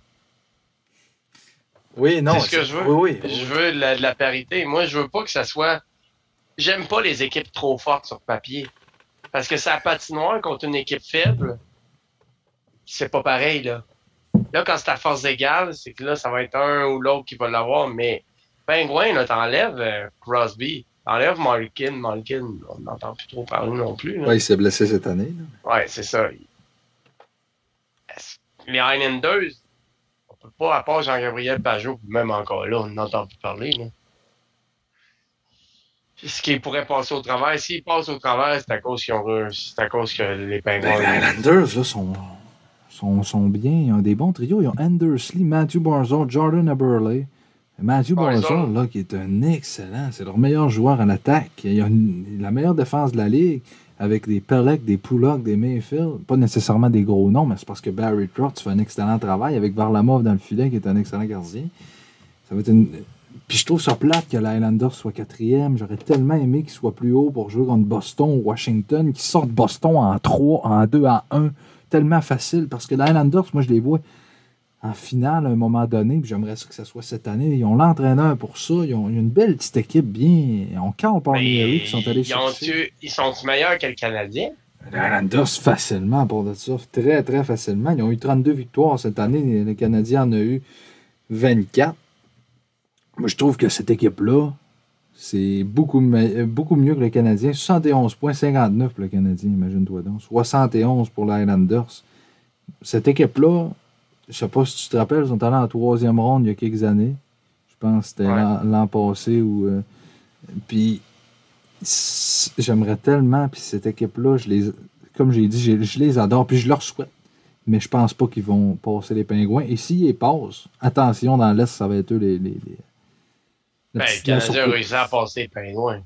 Oui, non. C'est ce que je veux. Oui, oui. Je veux de la, de la parité. Moi, je veux pas que ça soit. J'aime pas les équipes trop fortes sur papier. Parce que ça patinoire contre une équipe faible, c'est pas pareil, là. Là, quand c'est à force égale, c'est que là, ça va être un ou l'autre qui va l'avoir. Mais Pingouin, là, t'enlèves euh, Crosby, t'enlèves Malkin. Malkin, on n'entend plus trop parler non plus. là. Ouais, il s'est blessé cette année. là. Ouais, c'est ça. Les Highlanders, on peut pas, à part Jean-Gabriel Pajot, même encore là, on n'entend plus parler. Là. Ce qui pourrait passer au travers, s'ils passent au travers, c'est à cause qu'ils ont c'est à cause que les Ben, Pingouins. les Highlanders, là, sont, sont, sont bien. Ils ont des bons trios. Ils ont Anders Lee, Matthew Barzal, Jordan Eberle, Matthew. Barzal, là, qui est un excellent, c'est leur meilleur joueur en attaque. Il a une- la meilleure défense de la ligue avec des Pelec, des Pullock, des Mayfield. Pas nécessairement des gros noms, mais c'est parce que Barry Trotz fait un excellent travail avec Varlamov dans le filet, qui est un excellent gardien. Ça va être une. Puis je trouve ça plate que l'Islanders soit quatrième. J'aurais tellement aimé qu'il soit plus haut pour jouer contre Boston ou Washington, qui sortent Boston en 3, en 2, en 1. Tellement facile. Parce que l'Islanders, moi, je les vois en finale à un moment donné. Puis j'aimerais ça que ce soit cette année. Ils ont l'entraîneur pour ça. Ils ont, ils ont une belle petite équipe bien. Ils ont Carl Palmieri qui sont allés ils, ont ils sont meilleurs que le Canadien? Les Islanders, facilement pour de ça. Très, très facilement. Ils ont eu 32 victoires cette année. Le Canadien en a eu 24. Moi, je trouve que cette équipe-là, c'est beaucoup, mieux que le Canadien. 71 points, 59 pour le Canadien, imagine-toi donc. 71 pour les Islanders. Cette équipe-là, je sais pas si tu te rappelles, ils sont allés en troisième ronde il y a quelques années. Je pense que c'était Ouais. l'an passé. Ou, euh, puis j'aimerais tellement, puis cette équipe-là, je les, comme j'ai dit, je, je les adore, puis je leur souhaite. Mais je pense pas qu'ils vont passer les pingouins. Et s'ils les passent, attention, dans l'Est, ça va être eux les. les, les- la Ben, le Canadien a réussi à passer les pingouins.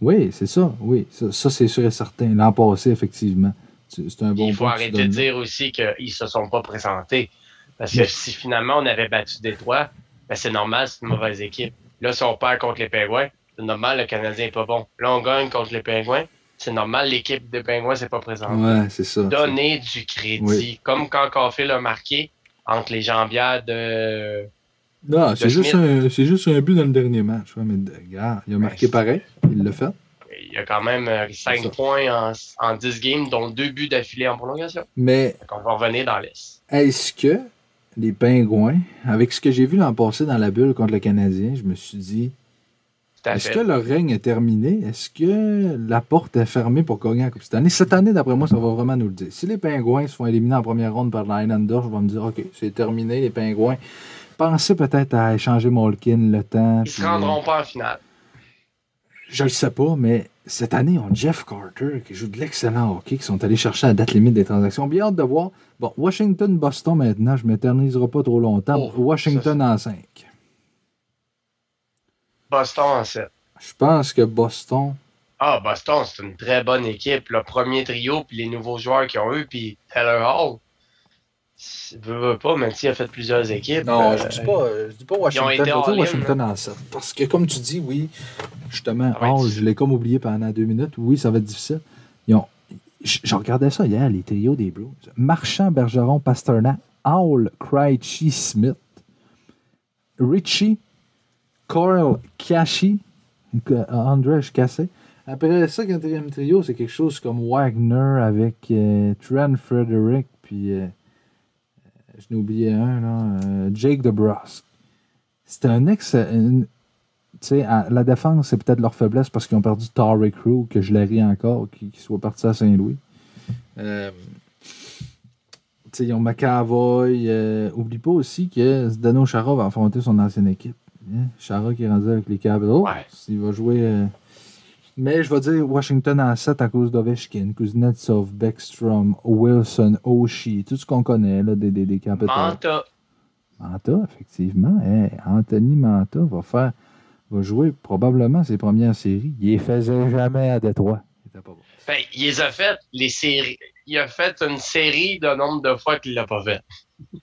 Oui, c'est ça, oui. Ça, ça, c'est sûr et certain. L'an passé, effectivement. C'est un bon il faut arrêter de dire aussi qu'ils se sont pas présentés. Parce que si finalement on avait battu Détroit, ben c'est normal, c'est une mauvaise équipe. Là, si on perd contre les Pingouins, c'est normal, le Canadien est pas bon. Là, on gagne contre les Pingouins, c'est normal, l'équipe des Pingouins s'est pas présentée. Ouais, c'est ça. Donner du crédit. Oui. Comme quand Caulfield a marqué entre les jambières de. Non, c'est juste, un, juste un but dans le dernier match. Mais de- regarde, il a marqué pareil. Il l'a fait. Il a quand même C'est 5 ça. points en, en 10 games, dont deux buts d'affilée en prolongation. Mais Donc, on va revenir dans l'Est. est-ce que les Pingouins, avec ce que j'ai vu l'an passé dans la bulle contre le Canadien, je me suis dit, est-ce que leur règne est terminé? Est-ce que la porte est fermée pour gagner la Coupe cette année? Cette année, d'après moi, ça va vraiment nous le dire. Si les Pingouins se font éliminer en première ronde par l'Islanders, je vais me dire, OK, c'est terminé, les Pingouins. Pensez peut-être à échanger Malkin le temps. Ils se euh, rendront pas en finale. Je le sais pas, mais cette année, on a Jeff Carter qui joue de l'excellent hockey, qui sont allés chercher la date limite des transactions. Bien hâte de voir. Bon, Washington-Boston maintenant, je ne m'éterniserai pas trop longtemps. Oh, Washington en 5. Boston en 7. Je pense que Boston. Ah, Boston, c'est une très bonne équipe. Le premier trio, puis les nouveaux joueurs qu'ils ont eu, puis Taylor Hall. Je veux, veux pas, même s'il a fait plusieurs équipes. Non, euh, je dis pas, je dis pas ils ont Washington. en 7. Parce que, comme tu dis, oui, justement, difficile. je l'ai comme oublié pendant deux minutes. Oui, ça va être difficile. Ils ont. Je je regardais ça hier, les trios des Blues. Marchand, Bergeron, Pasternak, Howell, Krejci, Smith, Richie, Carl Kashi, Andrzej Cassé. Après ça, quatrième trio, c'est quelque chose comme Wagner avec euh, Trent Frederick, puis euh, je n'ai oublié un, là, euh, Jake DeBrusque. C'était un ex. une- tu sais, à- la défense, c'est peut-être leur faiblesse parce qu'ils ont perdu Torrey Crew, que je l'ai encore, qui, qui soit parti à Saint-Louis. Euh, tu sais, ils ont McAvoy. euh, oublie pas aussi que Zdeno Chara va affronter son ancienne équipe. Hein? Chara qui est rendu avec les Capitals. Ouais. Il va jouer. Mais je vais dire Washington en 7 à cause d'Ovechkin, Kuznetsov, Beckstrom, Wilson, Oshie, tout ce qu'on connaît là, des, des, des. Manta. Manta, effectivement. Hey, Anthony Manta va faire va jouer probablement ses premières séries. Il les faisait jamais à Détroit. Il était pas bon. Ben, il les a fait, les séries. Il a fait une série de nombre de fois qu'il l'a pas fait.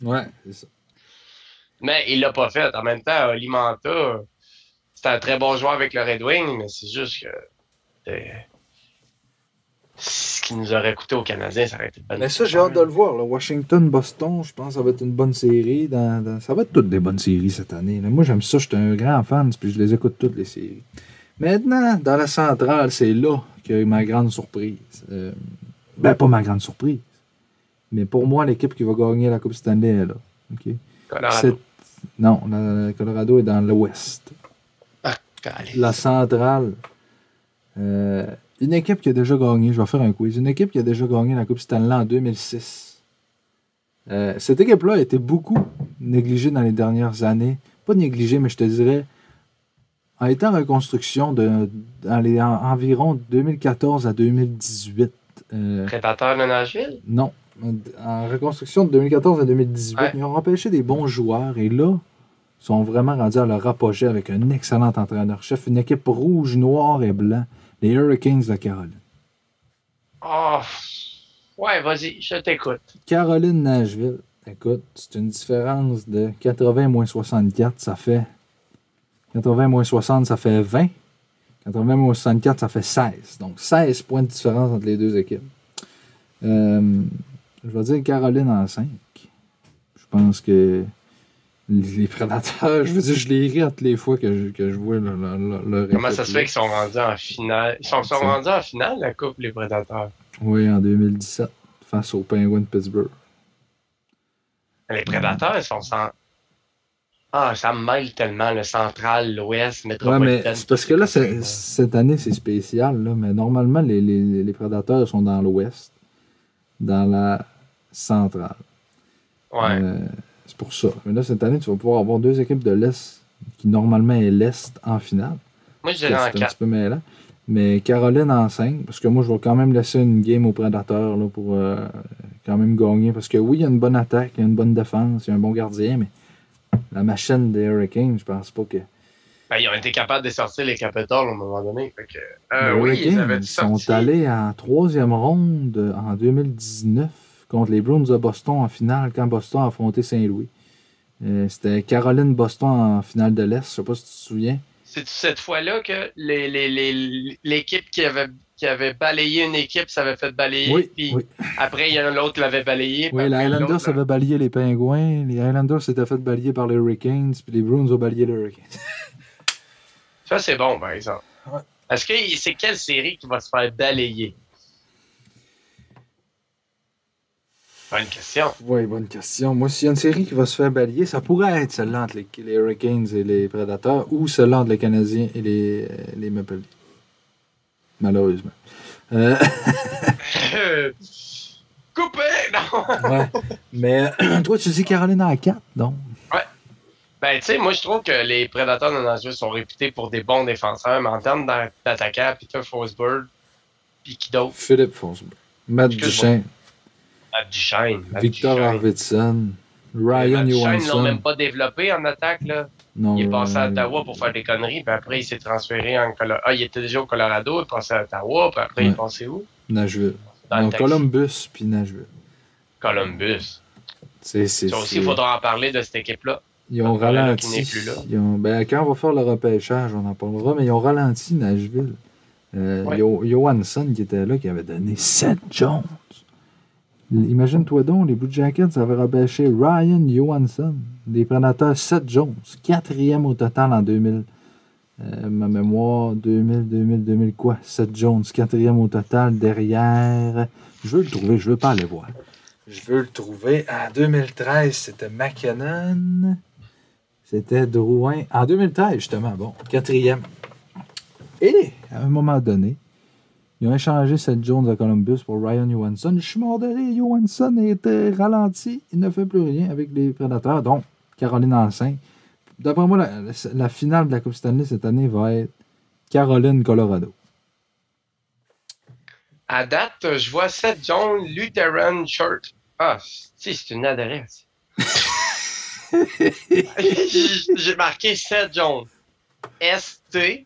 Ouais, c'est ça. Mais il l'a pas fait. En même temps, Oli Manta, c'est un très bon joueur avec le Red Wing, mais c'est juste que. Ce qui nous aurait coûté aux Canadiens, ça aurait été pas Mais ça, j'ai hâte de le voir. Washington-Boston, je pense que ça va être une bonne série. Dans, dans- Ça va être toutes des bonnes séries cette année. là. Moi, j'aime ça. J'étais un grand fan, puis je les écoute toutes les séries. Maintenant, dans la centrale, c'est là qu'il y a eu ma grande surprise. Euh, ben, pas ma grande surprise. Mais pour moi, l'équipe qui va gagner la Coupe Stanley est là. Colorado. Non, la Colorado est dans l'ouest. Calais. La centrale. Euh, une équipe qui a déjà gagné, je vais faire un quiz. Une équipe qui a déjà gagné la Coupe Stanley en 2006. Euh, cette équipe-là a été beaucoup négligée dans les dernières années. Pas négligée, mais je te dirais, a été en reconstruction de, dans les en- environ 2014 à 2018. Euh, Prédateur de Nashville? non. En reconstruction de 2014 à 2018, Ouais. ils ont repêché des bons joueurs et là, sont vraiment rendus à leur apogée avec un excellent entraîneur-chef, une équipe rouge, noir et blanc, les Hurricanes de Caroline. Oh, ouais, vas-y, je t'écoute. Caroline-Nashville, écoute, c'est une différence de 80 moins 64, ça fait. 80 moins 60, ça fait 20. 80 moins 64, ça fait 16. Donc 16 points de différence entre les deux équipes. Euh, je vais dire Caroline en 5. Je pense que les prédateurs, je veux dire, je les ris toutes les fois que je, que je vois leur, leur, leur Comment ça se fait qu'ils sont rendus en finale? Ils sont, sont rendus en finale, la Coupe, les Prédateurs? Oui, en 2017, face aux Penguins de Pittsburgh. Les Prédateurs, ils sont sans. Ah, ça me mêle tellement, le central, l'ouest, Ouais, métropolitaine. mais c'est parce que là, cette année, c'est spécial. Là, mais normalement, les, les, les prédateurs sont dans l'ouest, dans la centrale. Ouais. Euh, pour ça. Mais là, cette année, tu vas pouvoir avoir deux équipes de l'Est qui normalement est l'Est en finale. Moi, je dirais en un 4. petit peu mêlant. Mais Caroline en 5, parce que moi, je vais quand même laisser une game aux prédateurs là, pour euh, quand même gagner. Parce que oui, il y a une bonne attaque, il y a une bonne défense, il y a un bon gardien, mais la machine des Hurricanes, je pense pas que. Ben, ils ont été capables de sortir les Capitals à un moment donné. Fait que, euh, Les oui, ils sont allés en troisième ronde en 2019 contre les Bruins de Boston en finale quand Boston a affronté Saint-Louis. Euh, C'était Caroline-Boston en finale de l'Est. Je sais pas si tu te souviens. C'est cette fois-là que les- les- les- l'équipe qui avait, qui avait balayé une équipe s'avait fait balayer. Oui, puis oui. après, il y en a l'autre qui l'avait balayé. Oui, les Highlanders l'autre, avaient balayé les Pingouins. Les Highlanders s'étaient fait balayer par les Hurricanes. Puis les Bruins ont balayé les Hurricanes. Ça, c'est bon, par exemple. Ouais. Est-ce que c'est quelle série qui va se faire balayer? Bonne question. Oui, bonne question. Moi, s'il y a une série qui va se faire balayer, ça pourrait être celle-là entre les, les Hurricanes et les Predators ou celle-là entre les Canadiens et les, euh, les Maple Leafs. Malheureusement. Euh, Coupé! Non! ouais. Mais toi, tu dis Caroline à 4, donc? Ben, tu sais, moi, je trouve que les prédateurs de Nashville sont réputés pour des bons défenseurs, mais en termes d'a- d'attaquants, Peter Forsberg, puis qui d'autre? Philippe Forsberg. Matt. Duchesne. Matt Victor. Arvidsson. Ryan Duchesne, ils l'ont Johansson. même pas développé en attaque, là. Non, Il est passé à Ottawa pour faire des conneries, puis après, il s'est transféré en Colorado. Ah, il était déjà au Colorado, il est passé à Ottawa, puis après, il est passé où? Nashville. Dans Non. Columbus puis Nashville. Columbus. C'est, aussi, il faudra en parler de cette équipe-là. Ils ont ralenti. qui n'est plus là. Ils ont- ben, quand on va faire le repêchage, on en parlera, mais ils ont ralenti Nashville. Euh, Ouais. Yo- Johansson qui était là, qui avait donné 7 Jones. Imagine-toi donc, les Blue Jackets avaient repêché Ryan Johansson, les Prédateurs 7 Jones, quatrième au total en 2000. Euh, ma mémoire, 2000, 2000, 2000 quoi? 7 Jones, quatrième au total derrière. Je veux le trouver, je veux pas aller voir. Je veux le trouver. En 2013, c'était McKinnon. C'était Drouin. En 2013, justement, bon, quatrième. Et, à un moment donné, ils ont échangé Seth Jones à Columbus pour Ryan Johansson. Je suis mort de rire. Johansson a été ralenti. Il ne fait plus rien avec les Prédateurs. Donc, Caroline en 5. D'après moi, la, la finale de la Coupe Stanley cette année va être Caroline-Colorado. À date, je vois Seth Jones, Lutheran Church. Ah, si, c'est une adresse. J'ai j'ai marqué Seth Jones. S-T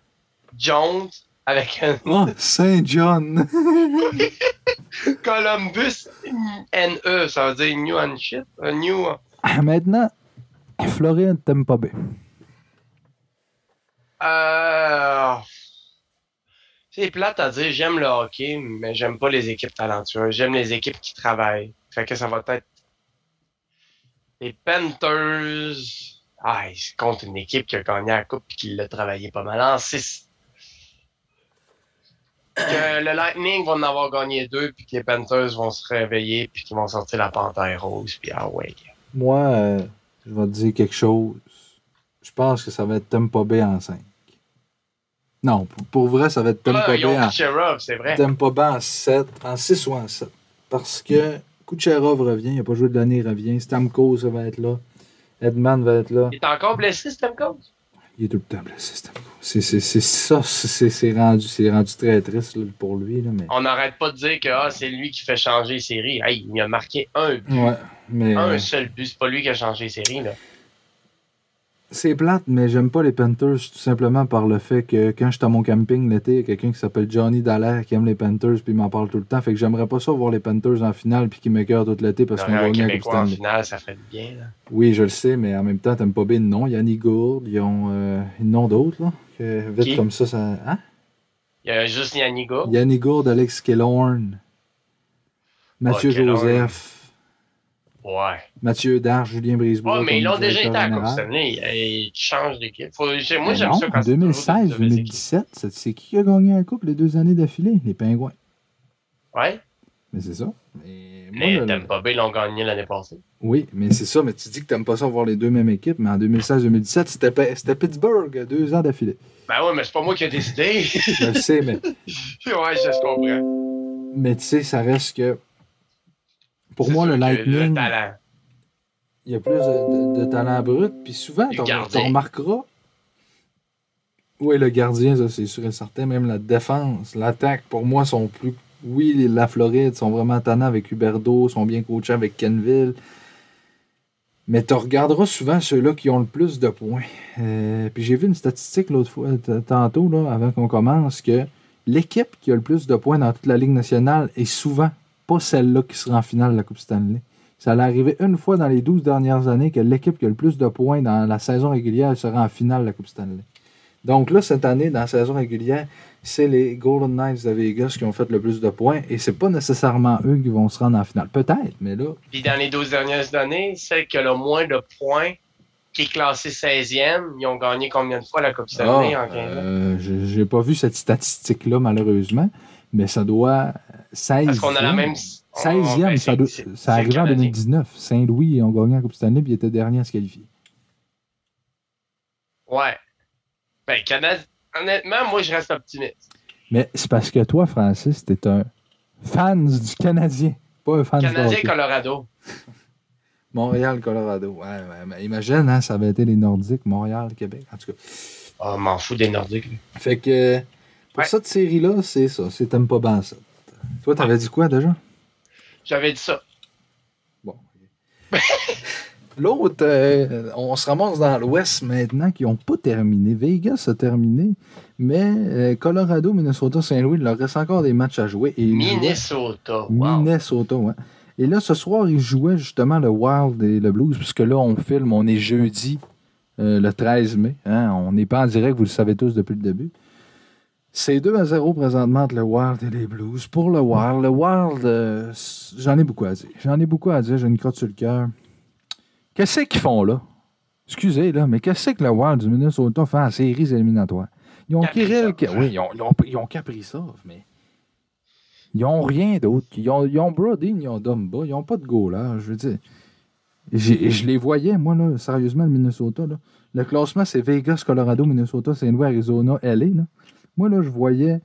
Jones avec un Oh, Saint-John! Columbus N-E, ça veut dire New and shit. euh, New. Maintenant, Floride Tampa Bay. Euh, c'est plate à dire, j'aime le hockey, mais j'aime pas les équipes talentueuses. J'aime les équipes qui travaillent. Fait que ça va être les Panthers. Ah, ils contre une équipe qui a gagné la coupe et qui l'a travaillé pas mal en 6. Que le Lightning va en avoir gagné deux, puis que les Panthers vont se réveiller, puis qu'ils vont sortir la panthère rose, puis ah ouais. Moi, euh, je vais te dire quelque chose. Je pense que ça va être Tampa Bay en 5. Non, pour, pour vrai, ça va être Tampa Ah, Bay en, Kucherov, c'est vrai. Tampa Bay en 7, en 6 ou en 7. Parce que Kucherov revient, il n'a pas joué de l'année, il revient. Stamkos ça va être là. Edman va être là. Il est encore blessé, Stamkos? Il est tout le temps blessé. C'est c'est- c'est ça, c'est c'est rendu, c'est rendu très triste là, pour lui. Là, mais... On n'arrête pas de dire que ah, c'est lui qui fait changer les séries. Hey, il a marqué un but. Ouais, mais Un euh, seul but. C'est pas lui qui a changé les séries. Là. C'est plate, mais j'aime pas les Panthers tout simplement par le fait que quand j'étais à mon camping l'été, il y a quelqu'un qui s'appelle Johnny Dallaire qui aime les Panthers puis il m'en parle tout le temps. Fait que j'aimerais pas ça voir les Panthers en finale puis qu'ils m'écœurent tout l'été parce qu'on va gagner la Coupe en finale, ça ferait bien. Là. Oui, je le sais, mais en même temps, t'aimes pas bien le nom. Yannick Gourde, ils ont euh, nom d'autre, là. Que vite Qui? comme ça, ça. Hein? Il y a juste Yannigo. Yannick Gourde, Alex Killorn, Mathieu. Joseph, Ouais. Mathieu Darche, Julien Brisebois. Ouais, mais ils l'ont déjà été à Coupe. Stanley. Ils changent d'équipe. Moi, Mais j'aime ça quand en c'est toujours des 2016, nouvelles équipes. 2017, c'est qui qui a gagné la Coupe les deux années d'affilée? Les Pingouins. Ouais. Mais c'est ça. Mais moi, Mais le- Tampa Bay l'ont gagné l'année passée. Oui, mais c'est ça. Mais tu dis que t'aimes pas ça voir les deux mêmes équipes, mais en 2016-2017, c'était Pittsburgh, deux ans d'affilée. Ben ouais, mais c'est pas moi qui ai décidé. Je le sais, mais, ouais, je je comprends. mais tu sais, ça reste que. Pour moi, le Lightning. Le talent. il y a plus de, de- de talent brut. Puis souvent, tu remarqueras. Oui, le gardien, ça, c'est sûr et certain. Même la défense, l'attaque, pour moi, sont plus. Oui, la Floride sont vraiment tannants avec Huberdo, sont bien coachés avec Kenville. Mais tu regarderas souvent ceux-là qui ont le plus de points. Euh, puis j'ai vu une statistique l'autre fois, tantôt, là, avant qu'on commence, que l'équipe qui a le plus de points dans toute la Ligue nationale est souvent pas celle-là qui sera en finale de la Coupe Stanley. Ça allait arriver une fois dans les 12 dernières années que l'équipe qui a le plus de points dans la saison régulière sera en finale de la Coupe Stanley. Donc là, cette année, dans la saison régulière, c'est les Golden Knights de Vegas qui ont fait le plus de points et c'est pas nécessairement eux qui vont se rendre en finale. Peut-être, mais là, Puis dans les 12 dernières années, celle qui a le moins de points, qui est classée 16e, ils ont gagné combien de fois la Coupe Stanley Ah, en 15 ans? euh, j'ai pas vu cette statistique-là, malheureusement, mais ça doit 16 Parce qu'on a la même. 16e, ben, ça, doit- arrivait en Canadien. 2019. Saint-Louis ont gagné la Coupe Stanley puis ils étaient derniers à se qualifier. Ouais. Ben. Honnêtement, moi, je reste optimiste. Mais c'est parce que toi, Francis, t'es un fan du Canadien, pas un fan du Canadien. Colorado. Montréal, Colorado. Ouais, ouais, imagine, hein, ça avait été les Nordiques, Montréal, Québec. En tout cas. Oh, m'en fous des Nordiques. Fait que pour Ouais. cette série-là, c'est ça. C'est t'aimes pas bien ça. Toi, t'avais dit quoi déjà? J'avais dit ça. Bon. L'autre, euh, on se ramasse dans l'Ouest maintenant qui n'ont pas terminé. Vegas a terminé, mais euh, Colorado, Minnesota, Saint-Louis, il leur reste encore des matchs à jouer. Et Minnesota. Wow. Minnesota, ouais. Et là, ce soir, ils jouaient justement le Wild et le Blues, puisque là, on filme, on est jeudi, euh, le 13 mai. hein. On n'est pas en direct, vous le savez tous depuis le début. C'est 2 à 0 présentement entre le Wild et les Blues. Pour le Wild, le Wild, euh, j'en ai beaucoup à dire. J'en ai beaucoup à dire, j'ai une crotte sur le cœur. Qu'est-ce qu'ils font là? Excusez, là, mais qu'est-ce que le Wild du Minnesota fait en séries éliminatoires? Ils ont Kaprizov. Kirill. Oui, ils ont, ils ont, ils ont Kaprizov, mais. Ils ont rien d'autre. Ils ont, ils ont Brodin, ils ont Dumba, ils n'ont pas de goaler. Je veux dire. Je les voyais, moi, là, sérieusement, le Minnesota. Là. Le classement, c'est Vegas, Colorado, Minnesota, Saint-Louis, Arizona, LA. Là. Moi, là, je voyais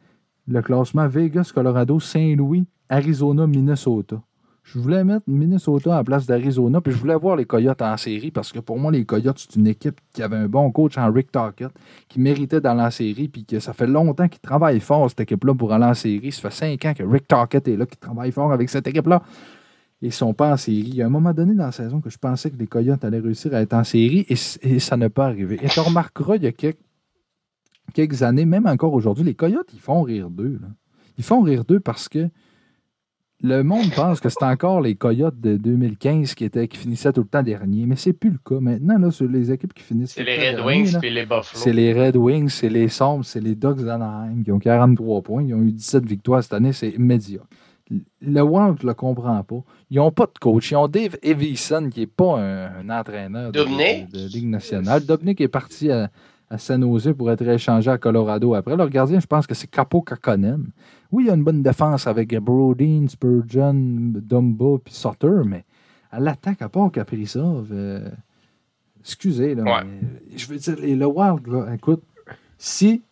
le classement Vegas, Colorado, Saint-Louis, Arizona, Minnesota. Je voulais mettre Minnesota à la place d'Arizona, puis je voulais voir les Coyotes en série, parce que pour moi, les Coyotes, c'est une équipe qui avait un bon coach en Rick Tockett, qui méritait d'aller en série, puis que ça fait longtemps qu'il travaille fort, cette équipe-là, pour aller en série. Ça fait cinq ans que Rick Tockett est là, qui travaille fort avec cette équipe-là. Ils sont pas en série. Il y a un moment donné dans la saison que je pensais que les Coyotes allaient réussir à être en série, et, et ça n'a pas arrivé. Et tu remarqueras, il y a quelques, quelques années, même encore aujourd'hui, les Coyotes, ils font rire d'eux. là. Ils font rire d'eux parce que le monde pense que c'est encore les Coyotes de 2015 qui, étaient, qui finissaient tout le temps dernier, mais c'est plus le cas. Maintenant, là, sur les équipes qui finissent C'est tout les Red dernier, Wings et les Buffalo. c'est les Red Wings, c'est les Sombres, c'est les Ducks d'Anaheim qui ont 43 points. Ils ont eu 17 victoires cette année, c'est médiocre. Le Wild, je le comprends pas. Ils n'ont pas de coach. Ils ont Dave Evison, qui n'est pas un, un entraîneur de, de- de Ligue nationale. Dubnik est parti à, à San Jose pour être échangé à Colorado après. Leur gardien, je pense que c'est Capo Kakonen. Oui, il y a une bonne défense avec Brodin, Spurgeon, Dumba puis Sutter, mais à l'attaque, à part Kaprizov, euh, excusez, là, Ouais. mais je veux dire, les- le Wild, là, écoute, si,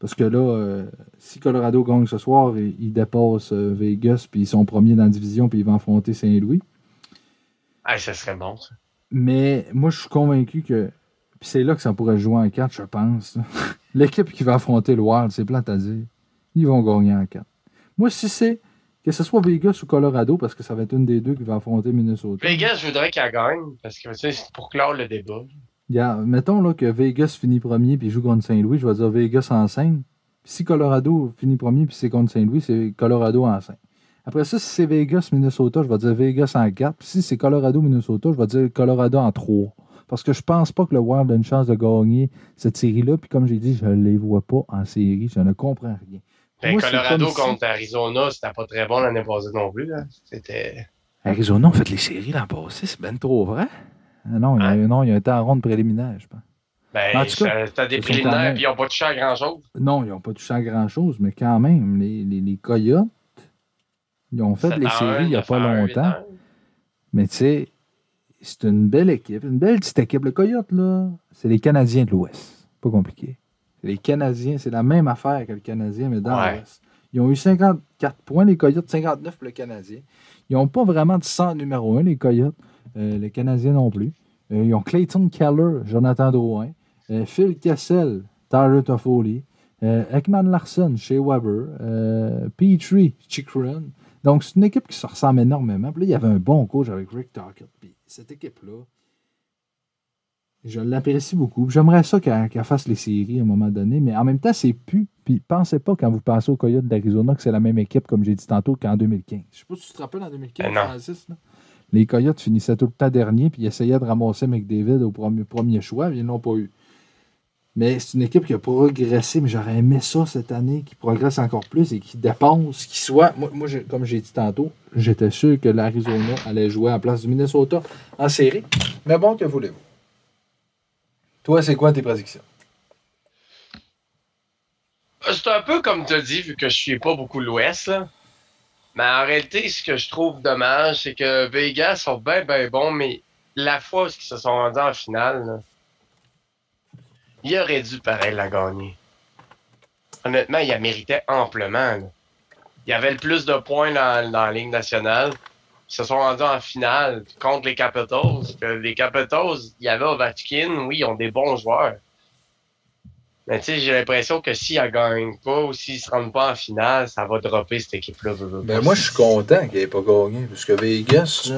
parce que là, euh, si Colorado gagne ce soir, ils, ils dépassent euh, Vegas, puis ils sont premiers dans la division, puis ils vont affronter Saint-Louis. Ah, ça serait bon, ça. Mais moi, je suis convaincu que. Puis c'est là que ça pourrait jouer en 4, je pense. L'équipe qui va affronter le Wild, c'est plate à dire. Ils vont gagner en 4. Moi, si c'est que ce soit Vegas ou Colorado, parce que ça va être une des deux qui va affronter Minnesota. Vegas, je voudrais qu'elle gagne, parce que tu sais, c'est pour clore le débat. Mettons là, que Vegas finit premier puis joue contre Saint-Louis, je vais dire Vegas en 5. Puis si Colorado finit premier puis c'est contre Saint-Louis, c'est Colorado en 5. Après ça, si c'est Vegas, Minnesota, je vais dire Vegas en 4. Puis si c'est Colorado, Minnesota, je vais dire Colorado en 3. Parce que je pense pas que le Wild a une chance de gagner cette série-là. Puis comme j'ai dit, je ne les vois pas en série. Je ne comprends rien. Ben, Moi, Colorado si- contre Arizona, c'était pas très bon l'année passée non plus. là. C'était. Arizona ont fait les séries l'an passé, c'est ben trop vrai. Ah Non, il y a, non, il y a un temps rond de préliminaire, je pense. Ben, En tout cas, des préliminaires puis ils n'ont pas touché à grand chose. Non, ils n'ont pas touché à grand-chose, mais quand même, les, les, les Coyotes, ils ont fait les séries il n'y a pas longtemps. Mais tu sais, c'est une belle équipe, une belle petite équipe. Le Coyote, là, c'est les Canadiens de l'Ouest. Pas compliqué. Les Canadiens, c'est la même affaire que le Canadien, mais dans Ouais. l'Ouest. Ils ont eu 54 points, les Coyotes, 59 pour le Canadien. Ils n'ont pas vraiment de sang numéro 1, les Coyotes. Euh, les Canadiens non plus. Euh, ils ont Clayton Keller, Jonathan Drouin, euh, Phil Kessel, Tyler Toffoli, Ekman Larson, Shea Weber, Petrie, Chikrin. Donc, c'est une équipe qui se ressemble énormément. Puis là, il y avait un bon coach avec Rick Tockett. Puis cette équipe-là, je l'apprécie beaucoup. J'aimerais ça qu'elle fasse les séries à un moment donné, mais en même temps, c'est plus. Puis pensez pas quand vous pensez aux Coyotes d'Arizona que c'est la même équipe, comme j'ai dit tantôt, qu'en 2015. Je sais pas si tu te rappelles en 2015, Ben non. Francis. là. Les Coyotes finissaient tout le temps dernier, puis ils essayaient de ramasser McDavid au premier, premier choix, mais ils l'ont pas eu. Mais c'est une équipe qui a progressé, mais j'aurais aimé ça cette année, qui progresse encore plus et qui dépense, qui soit. Moi, comme j'ai dit tantôt, j'étais sûr que l'Arizona allait jouer en place du Minnesota en série. Mais bon, que voulez-vous? Toi, c'est quoi tes prédictions? Euh, C'est un peu comme tu as dit, vu que je suis pas beaucoup l'Ouest. Mais en réalité, ce que je trouve dommage, c'est que Vegas sont bien, bien bons, mais la fois où ils se sont rendus en finale, il aurait dû pareil la gagner. Honnêtement, il a mérité amplement. là. Il y avait le plus de points dans, dans la Ligue nationale. Ils se sont rendus en finale contre les Capitals. Que les Capitals, il y avait Ovechkin, oui, ils ont des bons joueurs. Mais tu sais, j'ai l'impression que s'ils ne gagnent pas ou s'ils se rendent pas en finale, ça va dropper cette équipe-là. Ben, moi, je suis content qu'il n'ait pas gagné, parce que Vegas,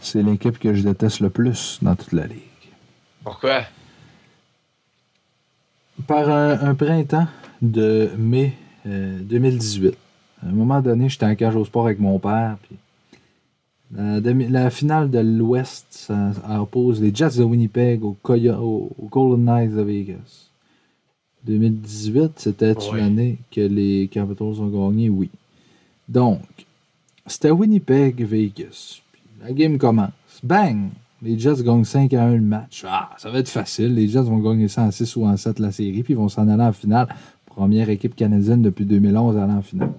c'est l'équipe que je déteste le plus dans toute la ligue. Pourquoi? Par un, un printemps de mai euh, 2018, à un moment donné, j'étais en cage au sport avec mon père, puis la, finale de l'Ouest, ça, ça oppose les Jets de Winnipeg aux, Golden Knights de Vegas. 2018, c'était Ouais. l'année que les Capitals ont gagné, oui. Donc, c'était Winnipeg-Vegas. La game commence. Bang! Les Jets gagnent 5 à 1 le match. Ah, ça va être facile. Les Jets vont gagner ça en 6 ou en 7 la série, puis ils vont s'en aller en finale. Première équipe canadienne depuis 2011 à aller en finale.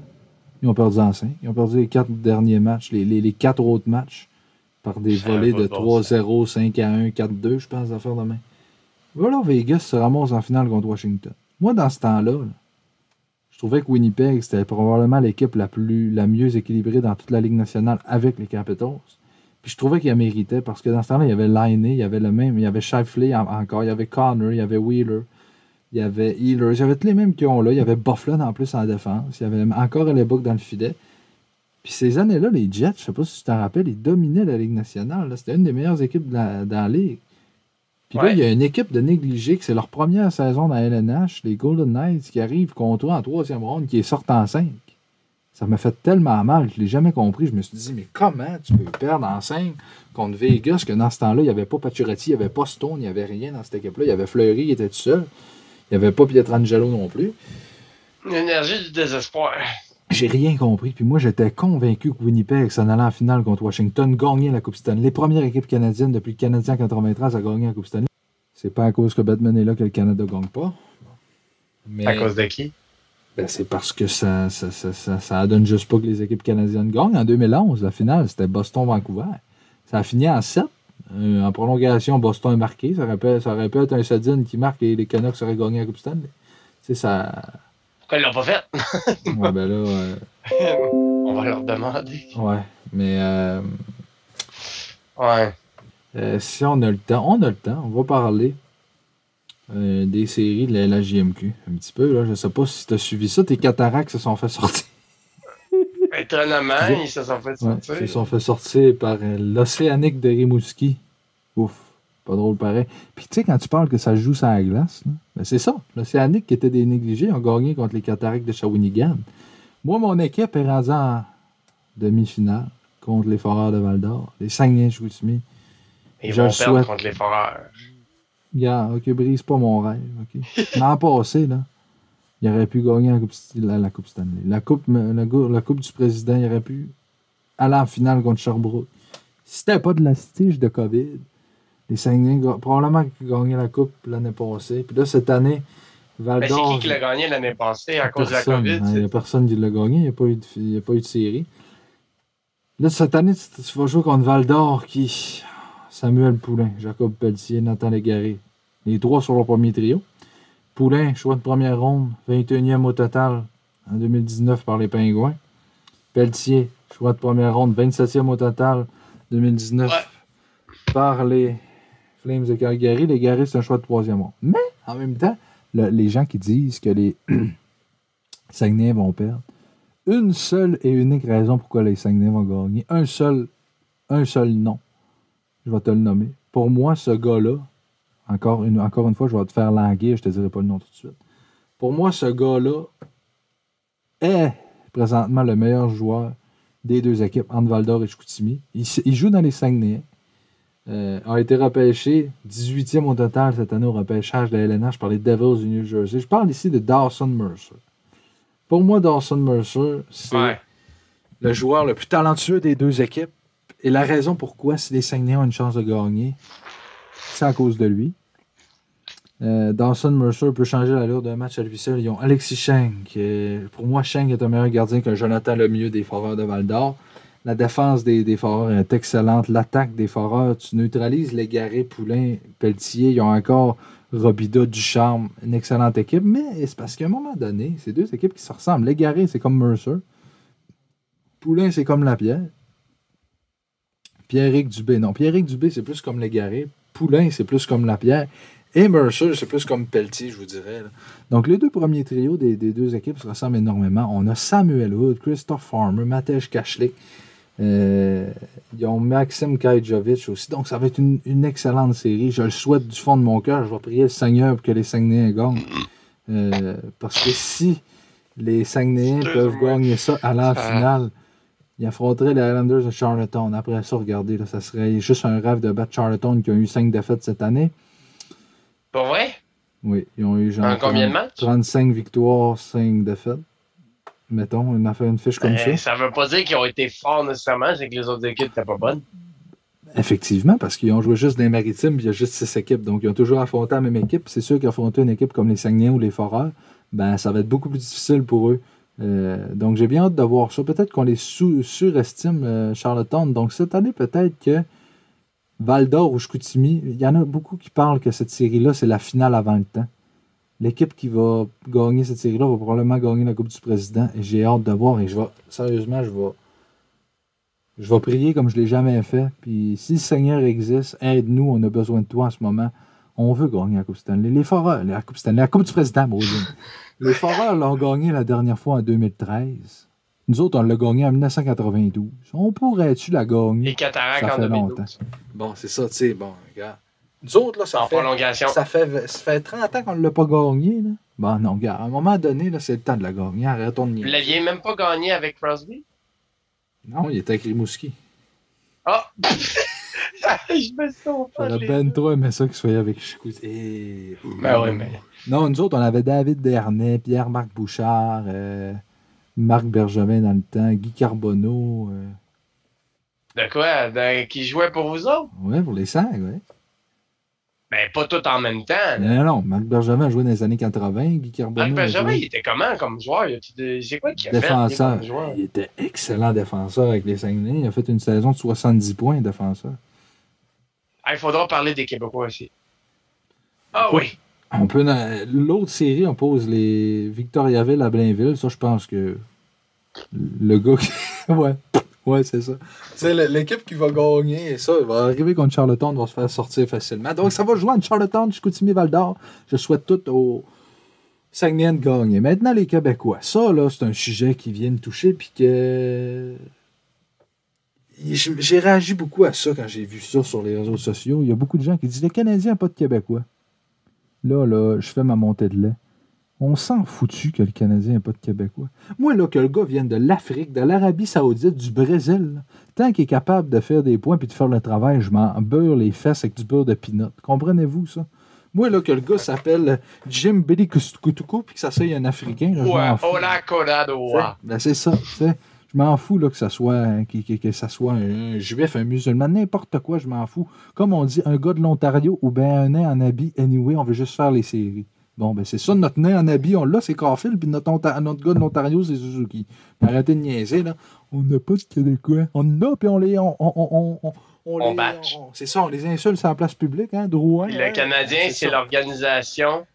Ils ont perdu en 5. Ils ont perdu les 4 derniers matchs, les, les, les 4 autres matchs, par des pas de de bon 3-0, 5 à 1, 4-2, je pense, à faire demain. Voilà, Vegas se ramasse en finale contre Washington. Moi, dans ce temps-là, là, je trouvais que Winnipeg, c'était probablement l'équipe la plus la mieux équilibrée dans toute la Ligue nationale avec les Capitals. Puis je trouvais qu'il méritait parce que dans ce temps-là, il y avait Liney, il y avait le même, il y avait Shifley en- encore, il y avait Connor, il y avait Wheeler, il y avait Healers, il y avait tous les mêmes qui ont là. Il y avait Bufflin en plus en défense, il y avait encore Hellebuck dans le filet. Puis ces années-là, les Jets, je sais pas si tu t'en rappelles, ils dominaient la Ligue nationale. C'était une des meilleures équipes de la- dans la Ligue. Puis là, il y a une équipe de négligés que c'est leur première saison dans la LNH, les Golden Knights, qui arrivent contre eux en troisième ronde, qui est sortent en 5. Ça m'a fait tellement mal, je ne l'ai jamais compris. Je me suis dit, mais comment tu peux perdre en 5 contre Vegas, que dans ce temps-là, il n'y avait pas Pacioretty, il n'y avait pas Stone, il n'y avait rien dans cette équipe-là. Il y avait Fleury, il était tout seul. Il n'y avait pas Pietrangelo non plus. L'énergie du désespoir. J'ai rien compris. Puis moi, j'étais convaincu que Winnipeg s'en allait en finale contre Washington, gagnait la Coupe Stanley. Première équipe canadienne depuis le Canadien en 93 à gagner la Coupe Stanley. C'est pas à cause que Batman est là que le Canada gagne pas. Mais À cause de qui? Ben, c'est parce que ça, ça, ça, ça, ça donne juste pas que les équipes canadiennes gagnent. En 2011, la finale, c'était Boston-Vancouver. Ça a fini en 7. Euh, en prolongation, Boston est marqué. Ça aurait pu, ça aurait pu être un Sedin qui marque et les Canucks auraient gagné la Coupe Stanley. Tu sais, ça. Pourquoi ils l'ont pas fait? Ouais, ben là. euh, On va leur demander. Ouais. Mais. euh, Ouais. Euh, si on a le temps, on a le temps, on va parler euh, des séries de la, JMQ. Un petit peu, là. Je sais pas si tu as suivi ça. Tes cataractes se sont fait sortir. Étonnamment, ils se sont fait Ouais, sortir. se sont fait sortir par euh, l'Océanique de Rimouski. Ouf. Pas drôle pareil. Puis tu sais, quand tu parles que ça joue sur la glace, ben c'est ça. L'Océanique qui était des négligés ont gagné contre les Cataractes de Shawinigan. Moi, mon équipe est rendue en demi-finale contre les Foreurs de Val d'Or. Les Saguenay Chicoutimi. Ils Je vont perdre souhaite. contre les foreurs. Gars, ok, brise pas mon rêve. ok. L'an passé, là, il aurait pu gagner la Coupe, la, la coupe Stanley. La coupe, la, coupe du Président, il aurait pu aller en finale contre Sherbrooke. Si c'était pas de la stige de COVID, les Saguenay, probablement qu'ils gagnaient la Coupe l'année passée. Puis là, cette année, Val Mais c'est qui qui l'a gagné l'année passée à cause de la. COVID? hein, Il n'y c'est- a personne qui l'a gagné. Il n'y a, pas eu de- y a pas eu de série. Là, cette année, tu, tu vas jouer contre Val d'Or qui. Samuel Poulain, Jacob Pelletier, Nathan Légaré. Les trois sur le premier trio. Poulain, choix de première ronde, 21e au total en 2019 par les Pingouins. Pelletier, choix de première ronde, 27e au total 2019 Ouais. par les Flames de Calgary. Légaré, c'est un choix de troisième ronde. Mais, en même temps, le- les gens qui disent que les Saguenay vont perdre, une seule et unique raison pourquoi les Saguenay vont gagner, un seul, un seul nom, je vais te le nommer. Pour moi, ce gars-là, encore une, encore une fois, je vais te faire languir, je te dirai pas le nom tout de suite. Pour moi, ce gars-là est présentement le meilleur joueur des deux équipes, entre et Chicoutimi. Il, joue dans les Saguenay. Euh, a été repêché 18e au total cette année au repêchage de la LNH par les Devils du New Jersey. Je parle ici de Dawson Mercer. Pour moi, Dawson Mercer, c'est Ouais. le joueur le plus talentueux des deux équipes. Et la raison pourquoi, si les Saguenay ont une chance de gagner, c'est à cause de lui. Euh, Dawson Mercer peut changer l'allure d'un match à lui seul. Ils ont Alexis Cheng. pour moi, Cheng est un meilleur gardien que Jonathan Lemieux des Foreurs de Val d'Or. La défense des, des Foreurs est excellente. L'attaque des Foreurs, tu neutralises Légaré, Poulain, Pelletier. Ils ont encore Robida, Ducharme. Une excellente équipe. Mais c'est parce qu'à un moment donné, c'est deux équipes qui se ressemblent. Légaré, c'est comme Mercer. Poulain, c'est comme Lapierre. Pierrick Dubé. Non, Pierrick Dubé, c'est plus comme Légaré. Poulain, c'est plus comme Lapierre. Et Mercer, c'est plus comme Pelletier, je vous dirais. là. Donc, les deux premiers trios des, des deux équipes se ressemblent énormément. On a Samuel Hood, Christophe Farmer, Matej Kachlik. Euh, ils ont Maxime Kajdjovic aussi. Donc, ça va être une, une excellente série. Je le souhaite du fond de mon cœur. Je vais prier le Seigneur pour que les Saguenayens gagnent. Euh, parce que si les Saguenayens peuvent gagner ça à la Ah. finale, ils affronteraient les Islanders de Charlottetown. Après ça, regardez, là, ça serait juste un rêve de battre Charlottetown qui ont eu cinq défaites cette année. Pour vrai? Oui, ils ont eu genre En combien de 30 matchs? 35 victoires, 5 défaites. Mettons, on a fait une fiche comme Ben, ça. ça veut pas dire qu'ils ont été forts nécessairement, c'est que les autres équipes n'étaient pas bonnes. Effectivement, parce qu'ils ont joué juste des maritimes, puis il y a juste six équipes. Donc, ils ont toujours affronté la même équipe. C'est sûr qu'affronter une équipe comme les Saguenay ou les Foreurs, ben, ça va être beaucoup plus difficile pour eux. Euh, donc, j'ai bien hâte de voir ça. Peut-être qu'on les surestime, euh, Charlottetown. Donc, cette année, peut-être que Val d'Or ou Chicoutimi, il y en a beaucoup qui parlent que cette série-là, c'est la finale avant le temps. L'équipe qui va gagner cette série-là va probablement gagner la Coupe du Président. Et j'ai hâte de voir. Et je vais, sérieusement, je vais, je vais prier comme je ne l'ai jamais fait. Puis si le Seigneur existe, aide-nous. On a besoin de toi en ce moment. On veut gagner la Coupe Stanley. Les Foreurs, la Coupe Stanley, la Coupe du Président, Maudine. Les Foreurs l'ont gagné la dernière fois en 2013. Nous autres, on l'a gagné en 1992. On pourrait-tu la gagner? Les cataractes Ça en fait 2012. longtemps. Bon, c'est ça, tu sais. Bon, regarde. Nous autres, là, ça En fait, prolongation. ça fait, ça fait 30 ans qu'on ne l'a pas gagné. Là. Bon, non, regarde. À un moment donné, là, c'est le temps de la gagner. Arrêtons de Vous niaiser. l'aviez même pas gagné avec Crosby? Non, il était avec Rimouski. Ah! je me sens pas. J'aurais ben trop aimé ça qu'il soit avec Chicout. Et... Ben oui, mais. Non, nous autres, on avait David Dernay, Pierre-Marc Bouchard, euh, Marc Bergevin dans le temps, Guy Carbonneau. euh, De quoi? De- qui jouait pour vous autres? ouais, pour les Sags, ouais. Ben, pas tout en même temps. Non, non, non. Marc Bergevin a joué dans les années 80. Guy Carbonneau. Marc joué il était comment comme joueur? C'est quoi qu'il a fait? défenseur. lui, comme joueur? Il était excellent défenseur avec les Saguenay. Il a fait une saison de 70 points, défenseur. Ah, il faudra parler des Québécois aussi. Ah oui. On peut. L'autre série oppose les Victoriaville à Blainville. Ça, je pense que le gars qui. ouais. Ouais, c'est ça. C'est l'équipe qui va gagner. Ça, il va arriver contre Charlottetown, va se faire sortir facilement. Donc, ça va jouer entre Charlottetown, Chicoutimi, Val d'Or. Je souhaite tout au Saguenay de gagner. Maintenant, les Québécois. Ça, là, c'est un sujet qui vient me toucher, puis que. J'ai réagi beaucoup à ça quand j'ai vu ça sur les réseaux sociaux. Il y a beaucoup de gens qui disent le Canadien n'a pas de Québécois. Là, là, je fais ma montée de lait. On s'en foutu que le Canadien n'a pas de Québécois. Moi, là, que le gars vienne de l'Afrique, de l'Arabie Saoudite, du Brésil, là, tant qu'il est capable de faire des points puis de faire le travail, je m'en beurre les fesses avec du beurre de pinot. Comprenez-vous ça? Moi, là, que le gars s'appelle Jim Billy Kutuku puis que ça soit un Africain, là, Ouais, hola, colado, ouais. ben, c'est ça. tu sais. Je m'en fous là, que ça soit, que, que- que ça soit un, un juif, un musulman, n'importe quoi, je m'en fous. Comme on dit, un gars de l'Ontario ou bien un nain en habit, anyway, on veut juste faire les séries. Bon, ben c'est ça, notre nain en habit, on l'a, c'est Carfield, puis notre, gars de l'Ontario, c'est Suzuki. Arrêtez de niaiser, là. On n'a pas de Québécois. On en a, puis on les. On, on, on, on, on On les- C'est ça, on les insulte sur la place publique, hein, Drouin. Hein, le Canadien, c'est l'organisation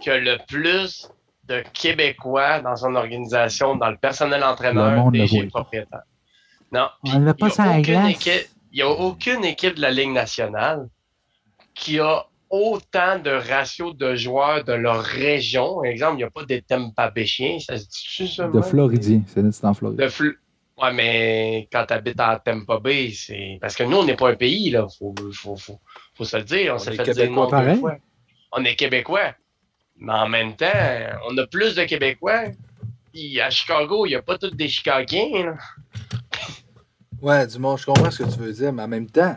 qui a le plus de Québécois dans son organisation, dans le personnel Le entraîneur, monde le DG voit pas. propriétaire. Non. On il pas n'y a aucune équipe de la Ligue nationale qui a autant de ratios de joueurs de leur région. Par exemple, il n'y a pas des Tampa Bay chiens, ça se dit ça? De? Floridien, c'est en Floride. De Fl- Ouais, mais quand tu habites à Tampa Bay, c'est. Parce que nous, on n'est pas un pays, là. Faut, faut, faut, faut se le dire. On, On s'est est fait dire non deux fois. On est Québécois. Mais en même temps, on a plus de Québécois. Puis à Chicago, il n'y a pas tous des Chicagiens. Ouais, du monde, je comprends ce que tu veux dire, mais en même temps,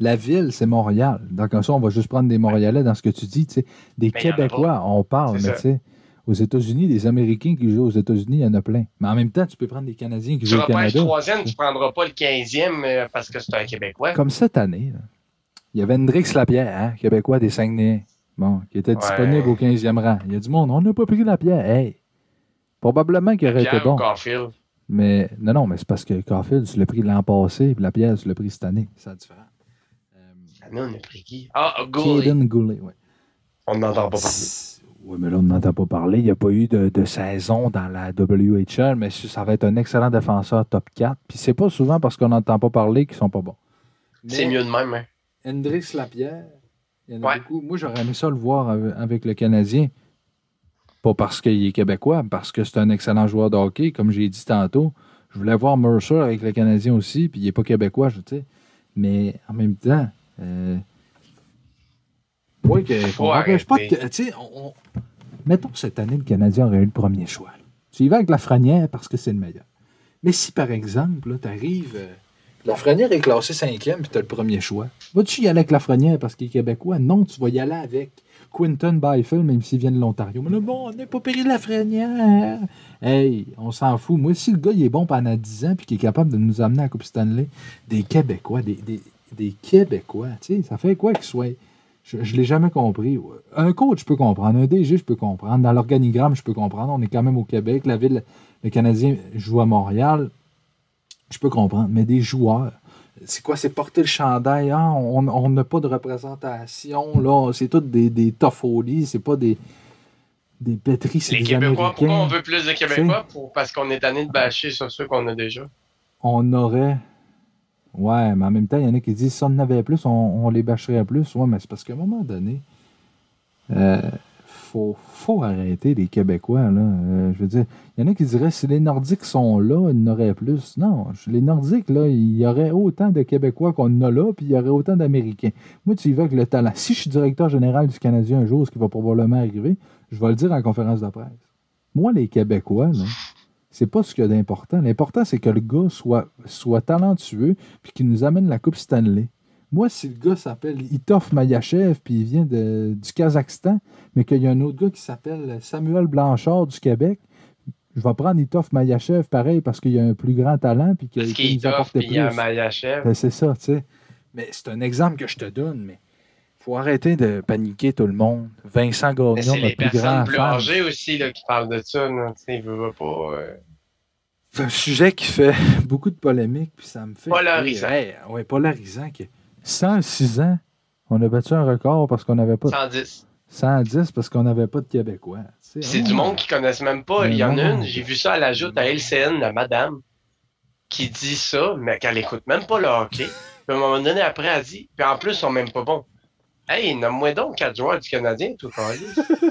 la ville, c'est Montréal. Donc, comme ça, on va juste prendre des Montréalais dans ce que tu dis. tu. Des Mais en Québécois, on parle, mais tu sais, aux États-Unis, des Américains qui jouent aux États-Unis, il y en a plein. Mais en même temps, tu peux prendre des Canadiens qui Tu jouent au Canada. troisième, tu ne prendras pas le quinzième euh, parce que c'est un Québécois. Comme cette année, là, il y avait Hendrix Lapierre, hein, Québécois des Saguenay, bon, qui était Ouais. disponible au 15e rang. Il y a du monde, on n'a pas pris Lapierre. Hey! Probablement qu'il aurait été Pierre bon. ou Caulfield. Mais non, non, mais c'est parce que Carfield, tu l'as pris l'an passé, puis Lapierre, tu l'as pris cette année. C'est différent. Ah, nous, on a pris qui? Ah, Goulet. Caden Goulet, oui. On n'entend pas parler. Oui, mais là, on n'entend pas parler. Il n'y a pas eu de, de saison dans la WHL, mais ça va être un excellent défenseur top 4. Puis c'est pas souvent parce qu'on n'entend pas parler qu'ils sont pas bons. C'est mieux de même, hein. Hendrix Lapierre, il y en a Ouais. beaucoup. Moi, j'aurais aimé ça le voir avec- le Canadien. Pas parce qu'il est québécois, parce que c'est un excellent joueur de hockey, comme j'ai dit tantôt. Je voulais voir Mercer avec le Canadien aussi, puis il n'est pas québécois, je sais. Mais en même temps, euh, oui, que, qu'on pas de- arrêter. tu sais, on- on- mettons cette année, le Canadien aurait eu le premier choix. Tu y vas avec Lafrenière parce que c'est le meilleur. Mais si, par exemple, tu arrives. Lafrenière est classé cinquième puis tu as le premier choix. Vas-tu y aller avec Lafrenière parce qu'il est québécois? Non, tu vas y aller avec Quinton Byfield, même s'il vient de l'Ontario. Mais là, bon, on n'est pas payé Lafrenière. Hey, on s'en fout. Moi, si le gars il est bon pendant 10 ans puis qu'il est capable de nous amener à la Coupe Stanley, des Québécois, des, des, des Québécois, tu sais, ça fait quoi qu'ils soient. Je ne l'ai jamais compris. Un coach, je peux comprendre. Un DG, je peux comprendre. Dans l'organigramme, je peux comprendre. On est quand même au Québec. La ville, le Canadien joue à Montréal. Je peux comprendre. Mais des joueurs, c'est quoi? C'est porter le chandail. hein? On n'a pas de représentation. là. C'est tous des, des toffolies. C'est pas des, des. C'est Les des Québécois, pourquoi on veut plus de Québécois? Pour, parce qu'on est tanné de bâcher sur ceux qu'on a déjà. On aurait. Ouais, mais en même temps, il y en a qui disent si on en avait plus, on, on les bâcherait plus. Ouais, mais c'est parce qu'à un moment donné, euh, faut, faut arrêter les Québécois. Là. Euh, je veux dire, il y en a qui diraient si les Nordiques sont là, il y en aurait plus. Non, les Nordiques, là, il y aurait autant de Québécois qu'on en a là, puis il y aurait autant d'Américains. Moi, tu y vas avec le talent. Si je suis directeur général du Canadien un jour, ce qui va probablement arriver, je vais le dire en conférence de presse. Moi, les Québécois, là, c'est pas ce qu'il y a d'important. L'important, c'est que le gars soit, soit talentueux puis qu'il nous amène la Coupe Stanley. Moi, si le gars s'appelle Itov Mayachev puis il vient de- du Kazakhstan, mais qu'il y a un autre gars qui s'appelle Samuel Blanchard du Québec, je vais prendre Itov Mayachev pareil parce qu'il a un plus grand talent puis qu'il nous il y a un plus. Mayachev. Ben, c'est ça, tu sais. Mais c'est un exemple que je te donne, mais faut arrêter de paniquer tout le monde. Vincent Gagnon, c'est les plus grand personnes plus âgées aussi là, qui parlent de ça. Sais, ils veulent pas. euh, C'est un sujet qui fait beaucoup de polémiques, puis ça me fait. Polarisant. rire. Ouais, polarisant. Que 106 ans, on a battu un record parce qu'on n'avait pas. 110. 110 parce qu'on n'avait pas de Québécois. C'est du monde qui connaissent même pas. Mais Il y en a une, j'ai vu ça à la joute à LCN, la madame, qui dit ça, mais qu'elle écoute même pas le hockey. Puis à un moment donné, après, elle dit, puis en plus, ils sont même pas bons. Hey, nomme-moi donc quatre joueurs du Canadien, tout câlisse.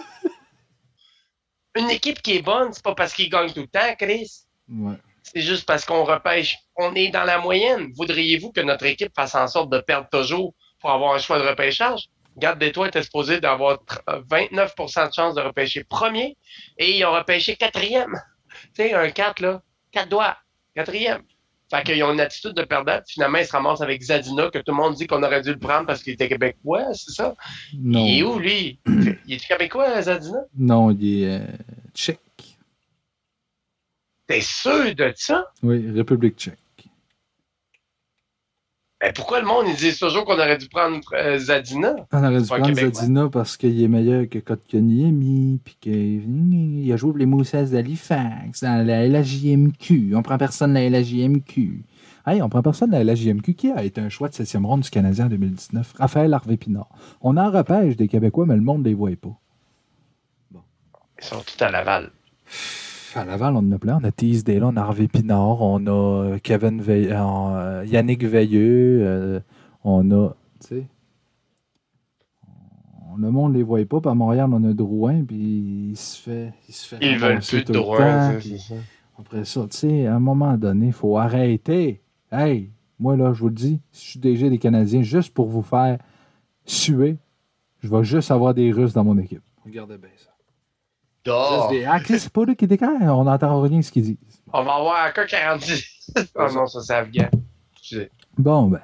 Une équipe qui est bonne, c'est pas parce qu'ils gagnent tout le temps, Chris. Ouais. C'est juste parce qu'on repêche. On est dans la moyenne. Voudriez-vous que notre équipe fasse en sorte de perdre toujours pour avoir un choix de repêchage? Garde des Toits était supposé d'avoir 29% de chance de repêcher premier et ils ont repêché quatrième. Tu sais, un 4, là, 4 doigts, quatrième. Fait qu'ils ont une attitude de perdant. Finalement, ils se ramassent avec Zadina, que tout le monde dit qu'on aurait dû le prendre parce qu'il était québécois, c'est ça? Non. Il est où, lui? il est québécois, Zadina? Non, il est euh, tchèque. T'es sûr de ça? Oui, République tchèque. Mais pourquoi le monde, ils disent toujours qu'on aurait dû prendre euh, Zadina? On aurait dû prendre. Zadina parce qu'il est meilleur que Kotkaniemi, puis qu'il a joué pour les Moussas d'Halifax, dans la LHJMQ. On prend personne de la LHJMQ. Hey, on prend personne de la LHJMQ qui a été un choix de 7e ronde du Canadien en 2019. Raphaël Harvey-Pinard. On en repêche des Québécois, mais le monde ne les voit pas. Ils sont tous à Laval. À Laval, on en a plein. On a Teasdale, on a Harvey Pinard, on a Kevin Veil- euh, Yannick Veilleux, euh, on a. Tu sais. Le monde ne les voit pas. Puis à Montréal, on a Drouin, puis il se fait. Il se fait Ils veulent plus de temps, puis ça. Après ça, tu sais, à un moment donné, il faut arrêter. Hey, moi, là, je vous le dis, si je suis DG des Canadiens, juste pour vous faire suer, je vais juste avoir des Russes dans mon équipe. Regardez bien ça. Dors. Juste des- Ah, c'est pas là qui déclare. On n'entend rien de ce qu'ils disent. On va avoir encore 46. oh non, ça c'est afghan. Bon, ben.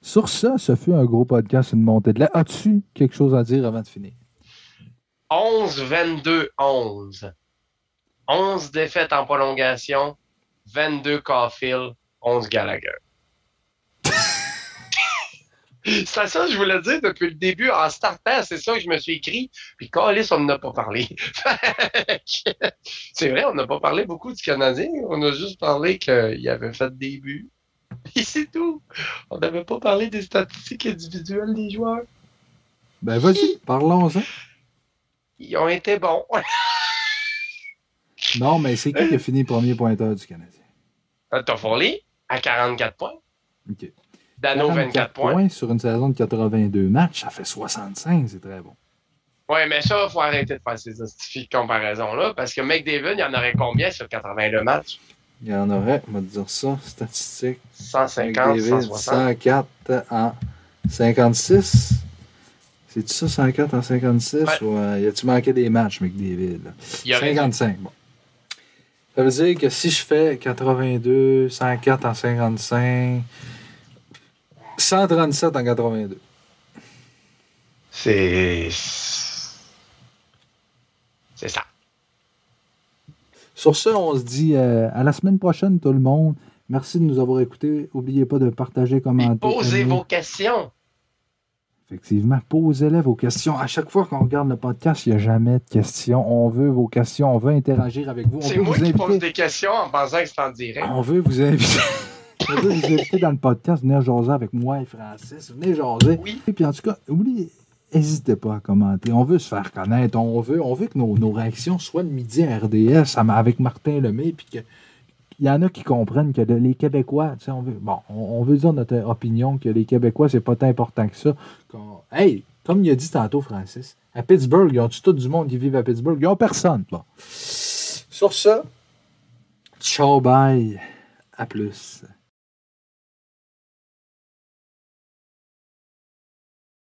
Sur ça, ce fut un gros podcast, une montée de lait. As-tu quelque chose à dire avant de finir? 11, 22, 11. 11 défaites en prolongation, 22 Caulfield, 11 Gallagher. c'est ça que je voulais dire depuis le début. En startant, c'est ça que je me suis écrit. Puis Calis, on n'a pas parlé. c'est vrai, on n'a pas parlé beaucoup du Canadien. On a juste parlé qu'il avait fait des buts. Et c'est tout. On n'avait pas parlé des statistiques individuelles des joueurs. Ben, vas-y, parlons-en. Ils ont été bons. Non, mais c'est qui qui a fini premier pointeur du Canadien? Toffoli à 44 points. OK. Dano, 24 points. sur une saison de 82 matchs, ça fait 65, c'est très bon. Ouais, mais ça, il faut arrêter de faire ces comparaison-là, parce que McDavid, il y en aurait combien sur 82 matchs? Il y en aurait, on va te dire ça, statistique. 150, McDavid, 160. 104 en 56. C'est-tu ça, 104 en 56? Ouais. Ou euh, y a-tu manqué des matchs, McDavid? là? Il y aurait dû- 55, bon. Ça veut dire que si je fais 82, 104 en 55, 137 en 82. C'est. C'est ça. Sur ce, on se dit euh, à la semaine prochaine, tout le monde. Merci de nous avoir écoutés. N'oubliez pas de partager, commenter. posez vos questions. Effectivement, posez-les vos questions. À chaque fois qu'on regarde le podcast, il n'y a jamais de questions. On veut vos questions. On veut interagir avec vous. On C'est veut moi vous qui pose des questions en pensant que c'est en direct. On veut vous inviter. On veut vous inviter dans le podcast. Venir jaser avec moi et Francis. Venez jaser. Oui. Et puis en tout cas, oubliez, n'hésitez pas à commenter. On veut se faire connaître. On veut, on veut que nos, nos réactions soient de midi à RDS avec Martin Lemay. Puis que il y en a qui comprennent que de- les Québécois, tu sais, on veut, bon, on, on veut dire notre opinion que les Québécois, c'est pas tant important que ça. Hey, comme il a dit tantôt, Francis, à Pittsburgh, ils ont tout du monde qui vit à Pittsburgh. Ils ont personne. Bon. Sur ça, ciao, bye. À plus.